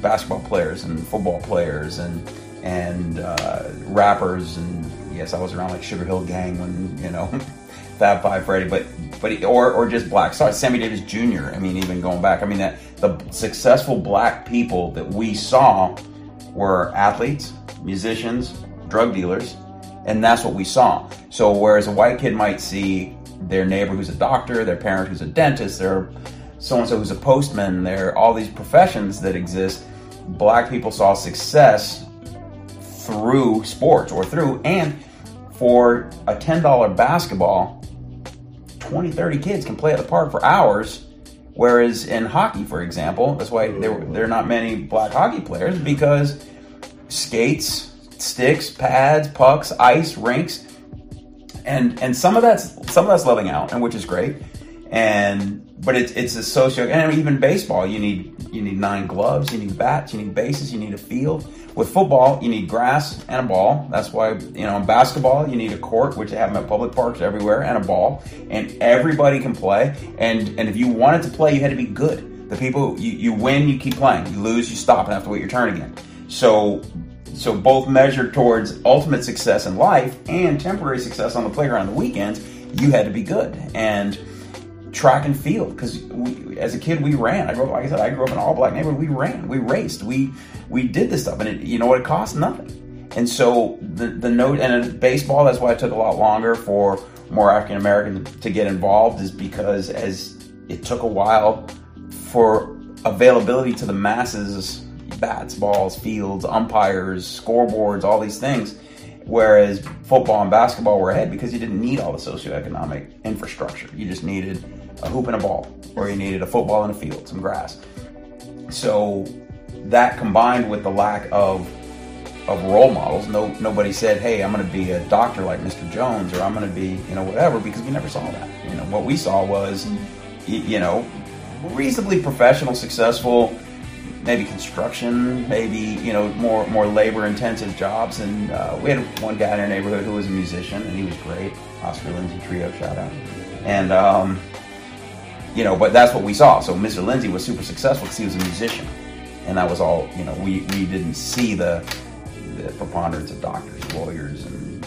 basketball players and football players and and uh, rappers and yes, I was around like Sugarhill Gang when you know Fab Five Freddy, but but or or just black. Sorry, Sammy Davis Jr. I mean, even going back, I mean that the successful black people that we saw were athletes, musicians, drug dealers, and that's what we saw. So whereas a white kid might see their neighbor who's a doctor, their parent who's a dentist, their so and so who's a postman, there are all these professions that exist. Black people saw success through sports or through and for a $10 basketball 20 30 kids can play at the park for hours whereas in hockey for example that's why there, there are not many black hockey players because skates sticks, pads, pucks, ice, rinks, and and some of that's some of that's loving out, and which is great. And but it's it's a socio and even baseball you need you need nine gloves, you need bats, you need bases, you need a field. With football, you need grass and a ball. That's why you know in basketball you need a court, which they have them at public parks everywhere, and a ball, and everybody can play. And and if you wanted to play, you had to be good. The people you, you win, you keep playing. You lose, you stop and have to wait your turn again. So so both measured towards ultimate success in life and temporary success on the playground on the weekends, you had to be good. And track and field, because as a kid we ran. I grew up, like I said, I grew up in an all black neighborhood. We ran, we raced, we we did this stuff, and it, you know what? It cost nothing. And so the the note and baseball, that's why it took a lot longer for more African American to get involved, is because as it took a while for availability to the masses bats, balls, fields, umpires, scoreboards, all these things. Whereas football and basketball were ahead because you didn't need all the socioeconomic infrastructure. You just needed a hoop and a ball, or you needed a football and a field, some grass. So that combined with the lack of of role models, no nobody said, "Hey, I'm going to be a doctor like Mr. Jones," or "I'm going to be you know whatever," because we never saw that. You know what we saw was, you know, reasonably professional, successful maybe construction, maybe you know more more labor intensive jobs. And uh, we had one guy in our neighborhood who was a musician, and he was great. Oscar Lindsay Trio, shout out. And um, you know, but that's what we saw. So Mr. Lindsay was super successful because he was a musician, and that was all. You know, we we didn't see the the preponderance of doctors, lawyers, and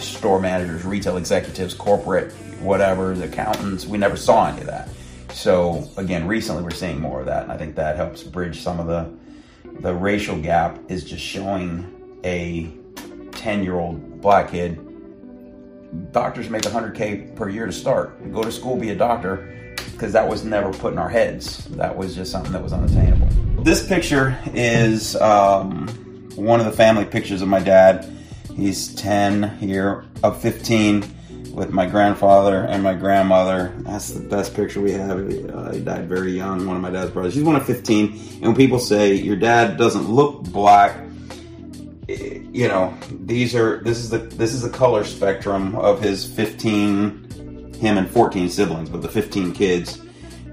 store managers, retail executives, corporate, whatever, accountants. We never saw any of that. So again, recently we're seeing more of that, and I think that helps bridge some of the the racial gap. Is just showing a ten year old black kid. Doctors make 100k per year to start. Go to school, be a doctor, because that was never put in our heads. That was just something that was unattainable. This picture is um, one of the family pictures of my dad. He's 10 here, of 15 with my grandfather and my grandmother. That's the best picture we have. Uh, he died very young, one of my dad's brothers. He's one of 15. And when people say your dad doesn't look black, you know, these are this is the this is the color spectrum of his 15 him and 14 siblings, but the 15 kids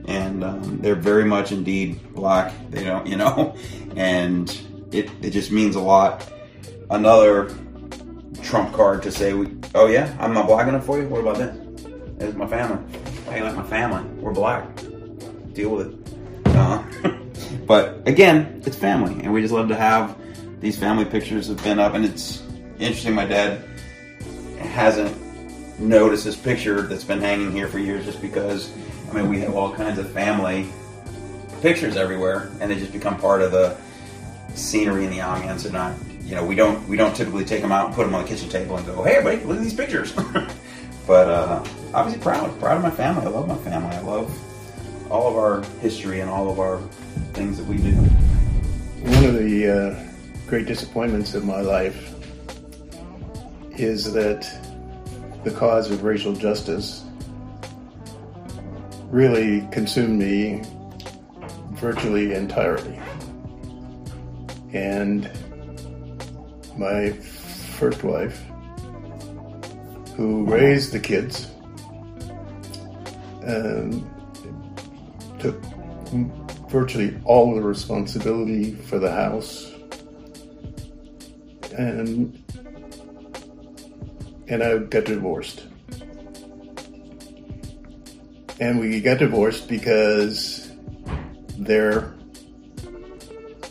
and um, they're very much indeed black. They don't, you know, and it, it just means a lot. Another trump card to say, we, oh yeah, I'm not black enough for you. What about this? It's my family. I like my family. We're black. Deal with it. Uh, but again, it's family, and we just love to have these family pictures have been up, and it's interesting. My dad hasn't noticed this picture that's been hanging here for years, just because I mean we have all kinds of family pictures everywhere, and they just become part of the scenery and the ambiance, and not you know, we don't we don't typically take them out and put them on the kitchen table and go, "Hey, everybody, look at these pictures." but uh, obviously proud, proud of my family. I love my family. I love all of our history and all of our things that we do. One of the uh, great disappointments of my life is that the cause of racial justice really consumed me virtually entirely. And my first wife, who raised the kids, um, took virtually all the responsibility for the house, and and I got divorced. And we got divorced because there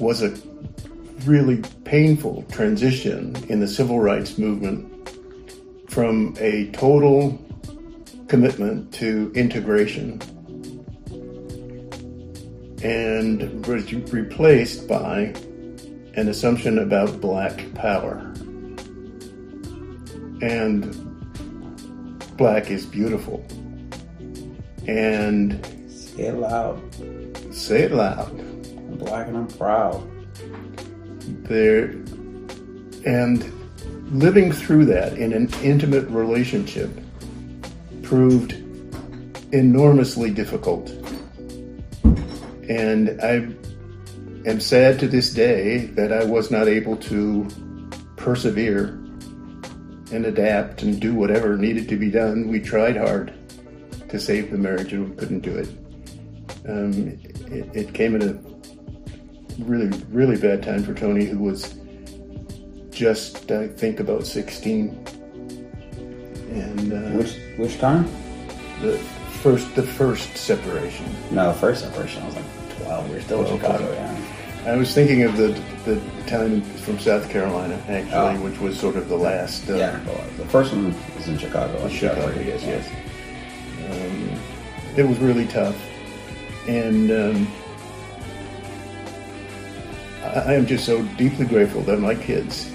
was a really painful transition in the civil rights movement from a total commitment to integration and was replaced by an assumption about black power. And black is beautiful. And say it loud. Say it loud. I'm black and I'm proud. There and living through that in an intimate relationship proved enormously difficult. And I am sad to this day that I was not able to persevere and adapt and do whatever needed to be done. We tried hard to save the marriage and we couldn't do it. Um, it, it came at a really, really bad time for Tony, who was just, I think, about 16. And uh, which which time? The first, the first separation. No, the first separation. I was like 12. We were still in Chicago. Yeah. I was thinking of the the time from South Carolina, actually, oh. which was sort of the last. Uh, yeah, the first one was in Chicago. Chicago, yes, yes. Um, it was really tough, and um, I, I am just so deeply grateful that my kids,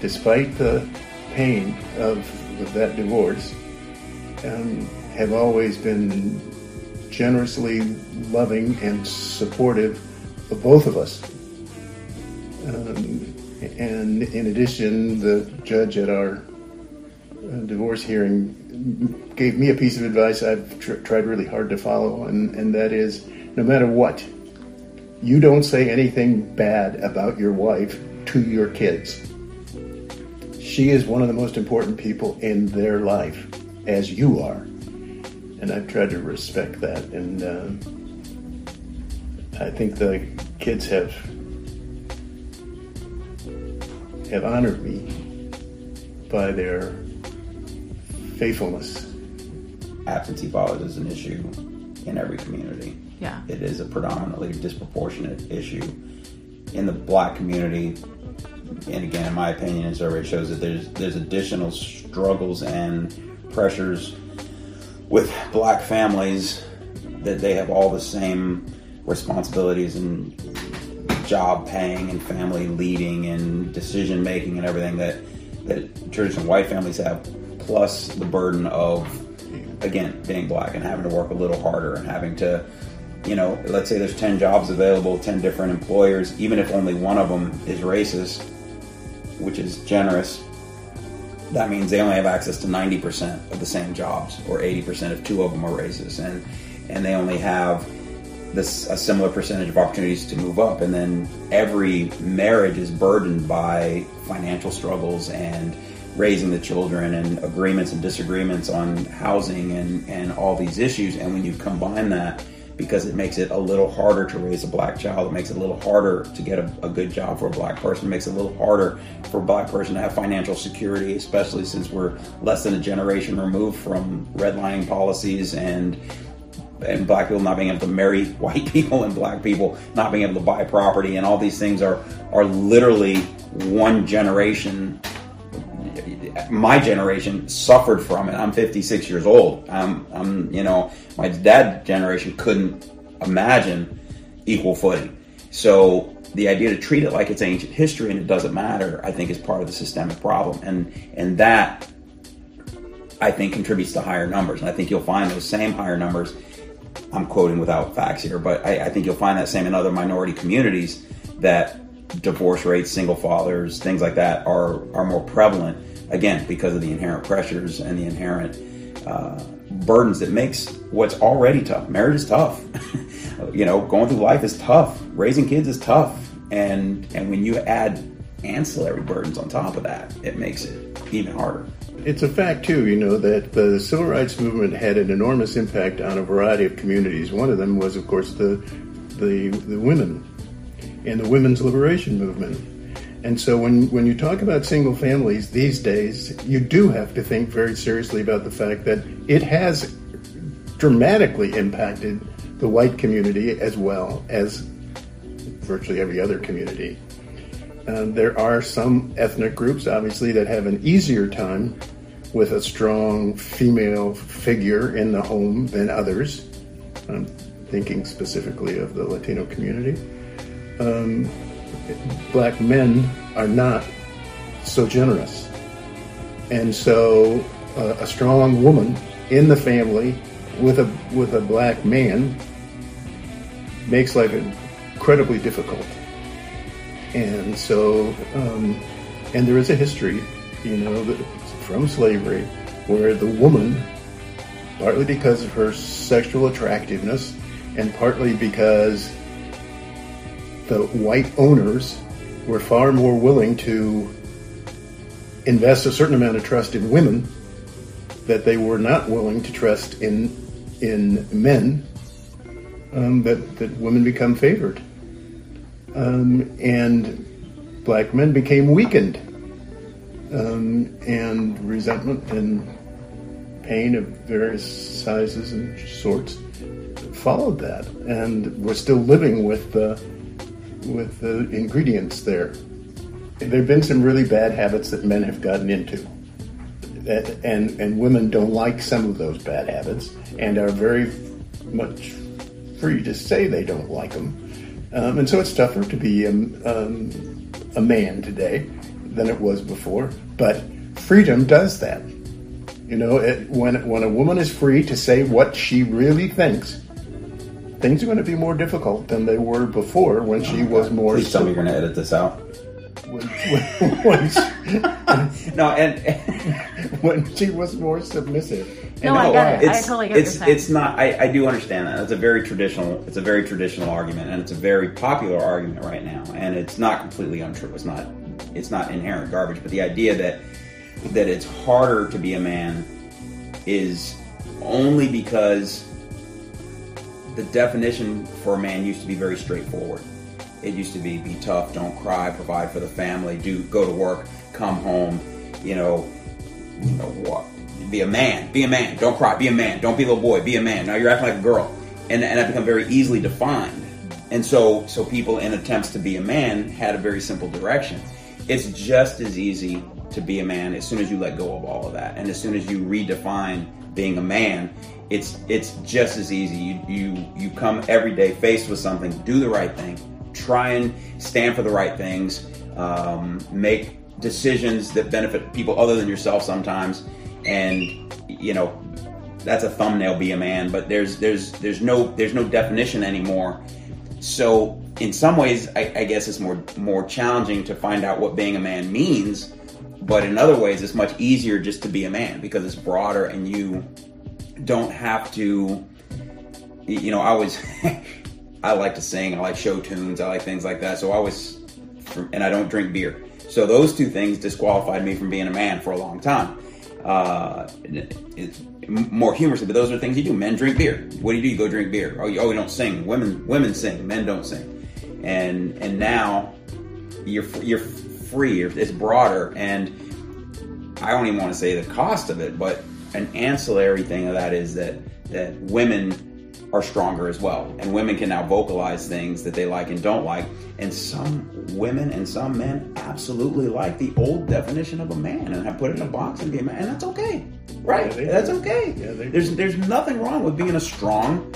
despite the pain of, of that divorce, um, have always been generously loving and supportive both of us. Um, and in addition, the judge at our uh, divorce hearing gave me a piece of advice I've tr- tried really hard to follow, and, and that is no matter what, you don't say anything bad about your wife to your kids. She is one of the most important people in their life, as you are. And I've tried to respect that. And uh, I think the kids have have honored me by their faithfulness. Absentee fathers is an issue in every community. Yeah. It is a predominantly disproportionate issue in the black community. And again, in my opinion, and survey shows that there's there's additional struggles and pressures with black families that they have all the same responsibilities and job paying and family leading and decision making and everything that that traditional white families have, plus the burden of again being black and having to work a little harder and having to you know let's say there's 10 jobs available 10 different employers even if only one of them is racist which is generous that means they only have access to 90% of the same jobs or 80% if two of them are racist. And and they only have this a similar percentage of opportunities to move up. And then every marriage is burdened by financial struggles and raising the children and agreements and disagreements on housing and and all these issues. And when you combine that because it makes it a little harder to raise a black child it makes it a little harder to get a, a good job for a black person it makes it a little harder for a black person to have financial security especially since we're less than a generation removed from redlining policies and and black people not being able to marry white people and black people not being able to buy property and all these things are are literally one generation my generation suffered from it i'm 56 years old i'm, I'm you know my dad generation couldn't imagine equal footing so the idea to treat it like it's ancient history and it doesn't matter, I think, is part of the systemic problem, and and that I think contributes to higher numbers. And I think you'll find those same higher numbers. I'm quoting without facts here, but I, I think you'll find that same in other minority communities that divorce rates, single fathers, things like that are are more prevalent. Again, because of the inherent pressures and the inherent uh, burdens that makes what's already tough. Marriage is tough. you know, going through life is tough. Raising kids is tough. And and when you add ancillary burdens on top of that, it makes it even harder. It's a fact too, you know, that the civil rights movement had an enormous impact on a variety of communities. One of them was, of course, the the, the women and the women's liberation movement. And so when, when you talk about single families these days, you do have to think very seriously about the fact that it has dramatically impacted the white community as well as virtually every other community. Uh, there are some ethnic groups, obviously, that have an easier time with a strong female figure in the home than others. I'm thinking specifically of the Latino community. Um, black men are not so generous. And so uh, a strong woman in the family with a with a black man makes life incredibly difficult. And so, um, and there is a history, you know, from slavery where the woman, partly because of her sexual attractiveness and partly because the white owners were far more willing to invest a certain amount of trust in women that they were not willing to trust in in men um, that that women become favored um, and black men became weakened um, and resentment and pain of various sizes and sorts followed that and we're still living with the with the ingredients there. There have been some really bad habits that men have gotten into. And, and women don't like some of those bad habits and are very much free to say they don't like them. Um, and so it's tougher to be um, um, a man today than it was before. But freedom does that. You know, it, when, when a woman is free to say what she really thinks, things are going to be more difficult than they were before when she was more. Please tell me you're going to edit this out. When, when, when she, no, and when she was more submissive. No, I get it. I totally get it's, what you're It's not. I, I do understand that. It's a very traditional. It's a very traditional argument, and it's a very popular argument right now. And it's not completely untrue. It's not. It's not inherent garbage. But the idea that that it's harder to be a man is only because the definition for a man used to be very straightforward. It used to be be tough, don't cry, provide for the family, do go to work, come home, you know, you know what? Be a man, be a man, don't cry, be a man, don't be a little boy, be a man. Now you're acting like a girl, and and that become very easily defined. And so so people in attempts to be a man had a very simple direction. It's just as easy to be a man as soon as you let go of all of that, and as soon as you redefine being a man it's it's just as easy. You you you come every day faced with something, do the right thing, try and stand for the right things, um, make decisions that benefit people other than yourself sometimes, and you know that's a thumbnail. Be a man, but there's there's there's no there's no definition anymore. So in some ways, I, I guess it's more more challenging to find out what being a man means. But in other ways, it's much easier just to be a man because it's broader and you don't have to you know i was i like to sing i like show tunes i like things like that so i was and i don't drink beer so those two things disqualified me from being a man for a long time uh, it's more humorously but those are things you do. Men drink beer. What do you do? You go drink beer. Oh you, oh, you don't sing. Women women sing. Men don't sing. And and now you're you're free it's broader. And i don't even want to say the cost of it but an ancillary thing of that is that that women are stronger as well, and women can now vocalize things that they like and don't like. And some women and some men absolutely like the old definition of a man and have put it in a box and be a man, and that's okay, right? Yeah, that's okay. Yeah, there's there's nothing wrong with being a strong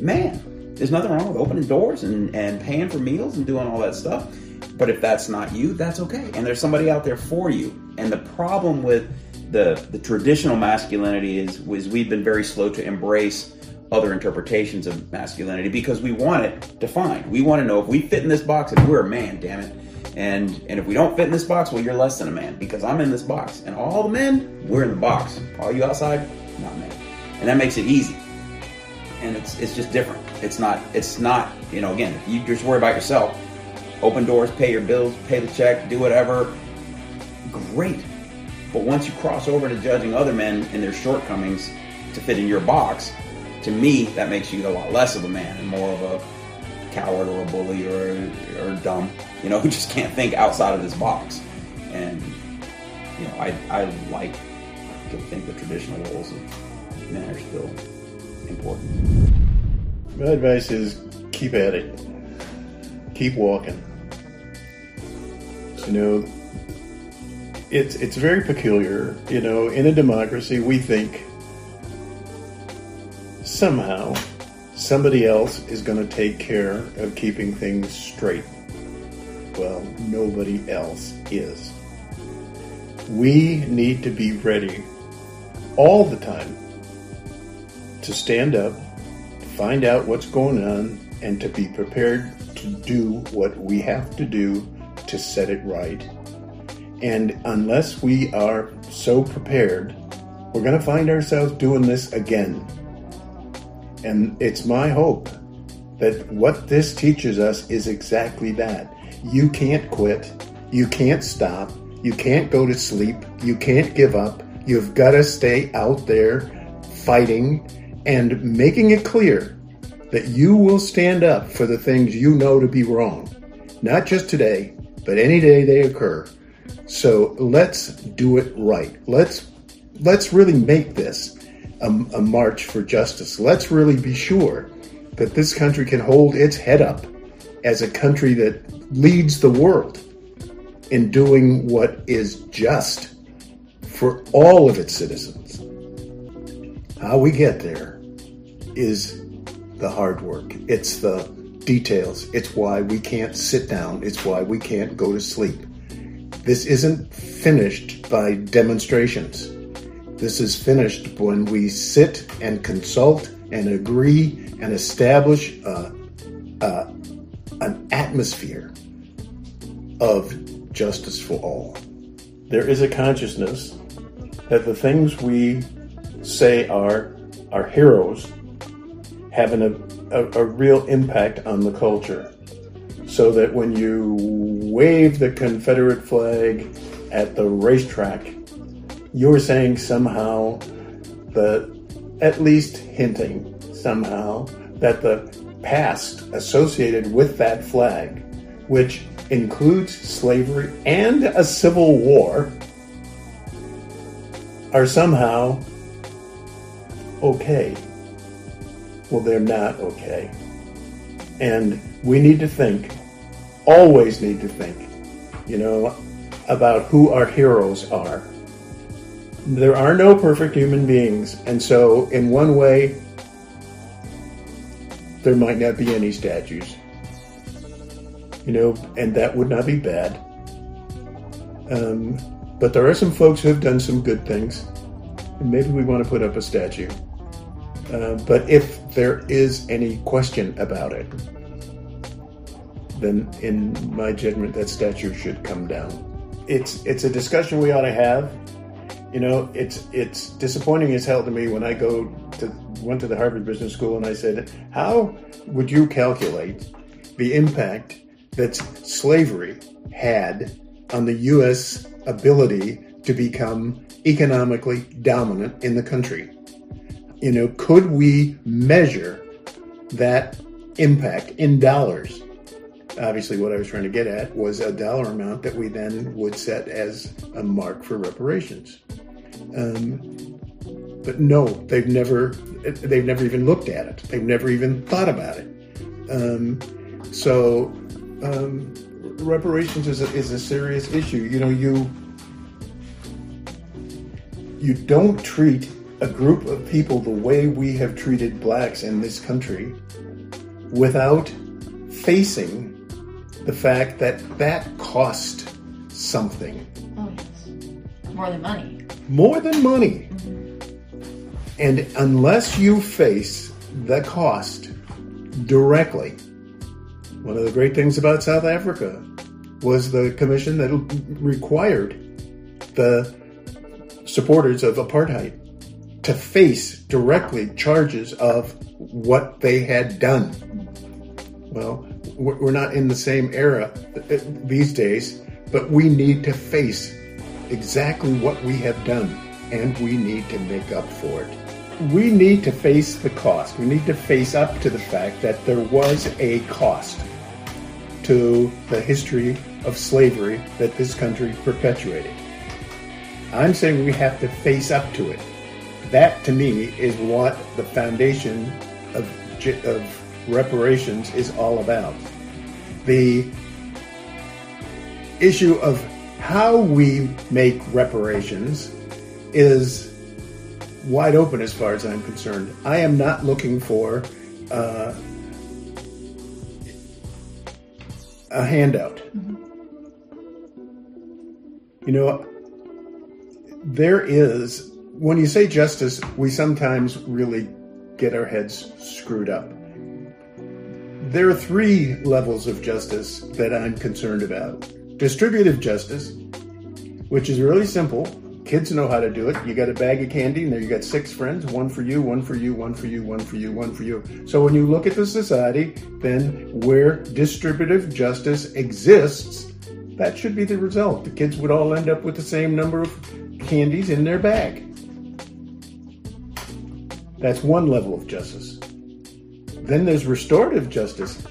man. there's nothing wrong with opening doors and, and paying for meals and doing all that stuff. But if that's not you, that's okay. And there's somebody out there for you. And the problem with the the traditional masculinity is is we've been very slow to embrace other interpretations of masculinity because we want it defined. We want to know if we fit in this box and we're a man, damn it. And and if we don't fit in this box, well, you're less than a man because I'm in this box. And all the men, we're in the box. All you outside, not men. And that makes it easy. And it's it's just different. It's not it's not you know again you just worry about yourself, open doors, pay your bills, pay the check, do whatever. Great. But once you cross over to judging other men and their shortcomings to fit in your box, to me, that makes you a lot less of a man and more of a coward or a bully or, or dumb, you know, who just can't think outside of this box. And, you know, I, I like to think the traditional roles of men are still important. My advice is keep at it. Keep walking. You know, it's it's very peculiar. You know, in a democracy, we think somehow somebody else is going to take care of keeping things straight. Well, nobody else is. We need to be ready all the time to stand up, find out what's going on, and to be prepared to do what we have to do to set it right. And unless we are so prepared, we're going to find ourselves doing this again. And it's my hope that what this teaches us is exactly that. You can't quit. You can't stop. You can't go to sleep. You can't give up. You've got to stay out there fighting and making it clear that you will stand up for the things you know to be wrong. Not just today, but any day they occur. So let's do it right. Let's let's really make this a, a march for justice. Let's really be sure that this country can hold its head up as a country that leads the world in doing what is just for all of its citizens. How we get there is the hard work. It's the details. It's why we can't sit down. It's why we can't go to sleep. This isn't finished by demonstrations. This is finished when we sit and consult and agree and establish a, a, an atmosphere of justice for all. There is a consciousness that the things we say are are heroes have a, a real impact on the culture. So that when you wave the Confederate flag at the racetrack, you're saying somehow that, at least hinting somehow, that the past associated with that flag, which includes slavery and a civil war, are somehow okay. Well, they're not okay. And we need to think, always need to think, you know, about who our heroes are. There are no perfect human beings. And so, in one way, there might not be any statues. You know, and that would not be bad. Um, but there are some folks who have done some good things. And maybe we want to put up a statue. Uh, but if there is any question about it, then in my judgment, that statue should come down. It's it's a discussion we ought to have. You know, it's it's disappointing as hell to me when I go to went to the Harvard Business School and I said, how would you calculate the impact that slavery had on the U.S. ability to become economically dominant in the country? You know, could we measure that impact in dollars? Obviously, what I was trying to get at was a dollar amount that we then would set as a mark for reparations. Um, but no, they've never they've never even looked at it. They've never even thought about it. Um, so um, reparations is a, is a serious issue. You know, you you don't treat a group of people the way we have treated blacks in this country without facing the fact that that cost something Oh yes. More than money. more than money. And unless you face the cost directly, one of the great things about South Africa was the commission that required the supporters of apartheid to face directly charges of what they had done. Well, we're not in the same era uh, these days, but we need to face exactly what we have done and we need to make up for it. We need to face the cost. We need to face up to the fact that there was a cost to the history of slavery that this country perpetuated. I'm saying we have to face up to it. That to me is what the foundation of, of reparations is all about. The issue of how we make reparations is wide open as far as I'm concerned. I am not looking for uh, a handout. You know, there is, when you say justice, we sometimes really get our heads screwed up. There are three levels of justice that I'm concerned about distributive justice, which is really simple. Kids know how to do it. You got a bag of candy, and there you got six friends one for you, one for you, one for you, one for you, one for you. So when you look at the society, then where distributive justice exists, that should be the result. The kids would all end up with the same number of candies in their bag. That's one level of justice. Then there's restorative justice.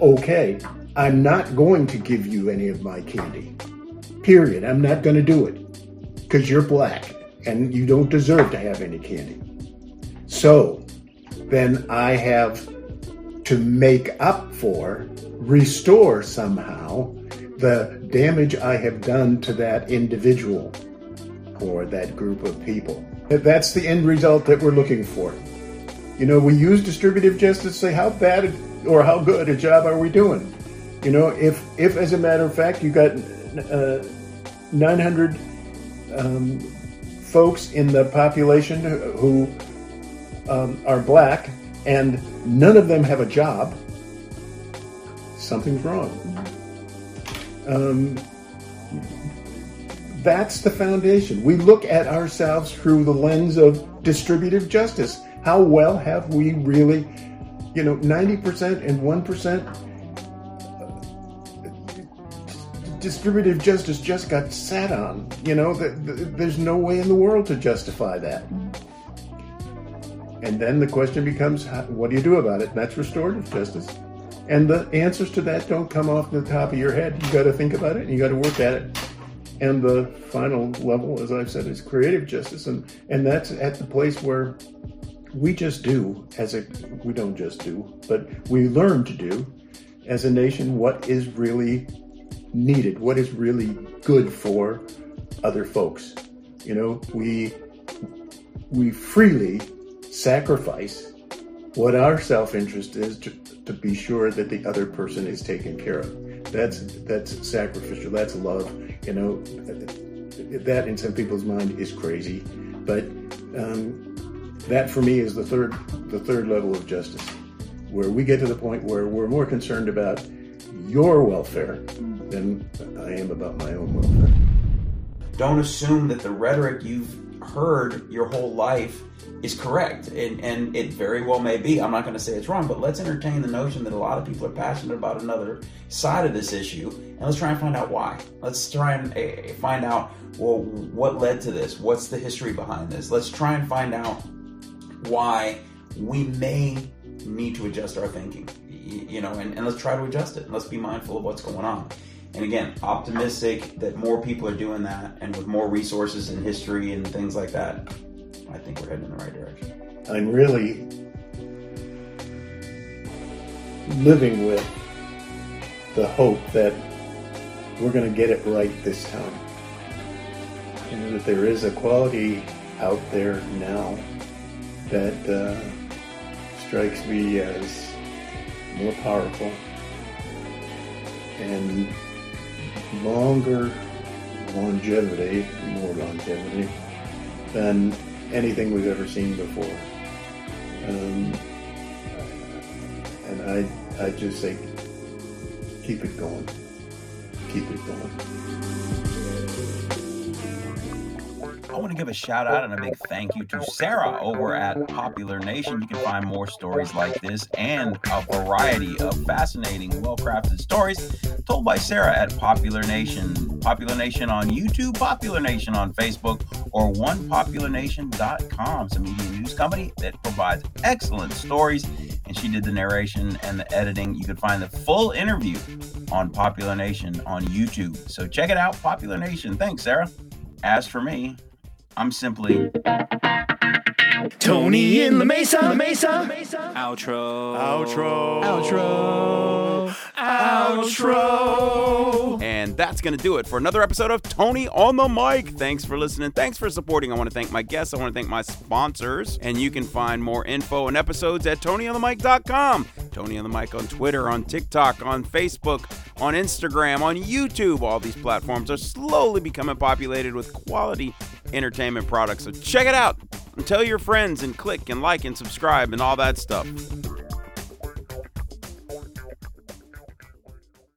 Okay, I'm not going to give you any of my candy. Period. I'm not going to do it because you're black and you don't deserve to have any candy. So then I have to make up for, restore somehow the damage I have done to that individual or that group of people. That's the end result that we're looking for. You know, we use distributive justice to say how bad or how good a job are we doing. You know, if if as a matter of fact you got uh, 900 um, folks in the population who um, are black and none of them have a job, something's wrong. Um, that's the foundation. We look at ourselves through the lens of distributive justice. How well have we really, you know, 90% and 1% distributive justice just got sat on. You know, the, the, there's no way in the world to justify that. And then the question becomes, what do you do about it? That's restorative justice. And the answers to that don't come off the top of your head. You got to think about it and you got to work at it. And the final level, as I've said, is creative justice, and and that's at the place where we just do as a we don't just do, but we learn to do as a nation what is really needed, what is really good for other folks. You know, we we freely sacrifice what our self-interest is to, to be sure that the other person is taken care of. That's that's sacrificial. That's love. You know, that in some people's mind is crazy, but um, that for me is the third the third level of justice, where we get to the point where we're more concerned about your welfare than I am about my own welfare. Don't assume that the rhetoric you've heard your whole life is correct, and, and it very well may be. I'm not going to say it's wrong, but let's entertain the notion that a lot of people are passionate about another side of this issue, and let's try and find out why. Let's try and uh, find out well what led to this. What's the history behind this? Let's try and find out why we may need to adjust our thinking. You know, and, and let's try to adjust it. Let's be mindful of what's going on. And again, optimistic that more people are doing that, and with more resources and history and things like that, I think we're heading in the right direction. I'm really living with the hope that we're going to get it right this time. And that there is a quality out there now that uh, strikes me as more powerful, and longer longevity, more longevity than anything we've ever seen before. Um, and I, I just say, keep it going, keep it going. I want to give a shout out and a big thank you to Sarah over at Popular Nation. You can find more stories like this and a variety of fascinating, well crafted stories told by Sarah at Popular Nation. Popular Nation on YouTube, Popular Nation on Facebook, or OnePopularNation.com. It's a media news company that provides excellent stories. And she did the narration and the editing. You can find the full interview on Popular Nation on YouTube. So check it out, Popular Nation. Thanks, Sarah. As for me, I'm simply Tony in the Mesa, the Mesa. Outro. Outro. Outro. Outro. And that's going to do it for another episode of Tony on the Mic. Thanks for listening. Thanks for supporting. I want to thank my guests. I want to thank my sponsors. And you can find more info and episodes at TonyOnTheMic.com. Tony on the Mic on Twitter, on TikTok, on Facebook, on Instagram, on YouTube. All these platforms are slowly becoming populated with quality entertainment products. So check it out and tell your friends and click and like and subscribe and all that stuff.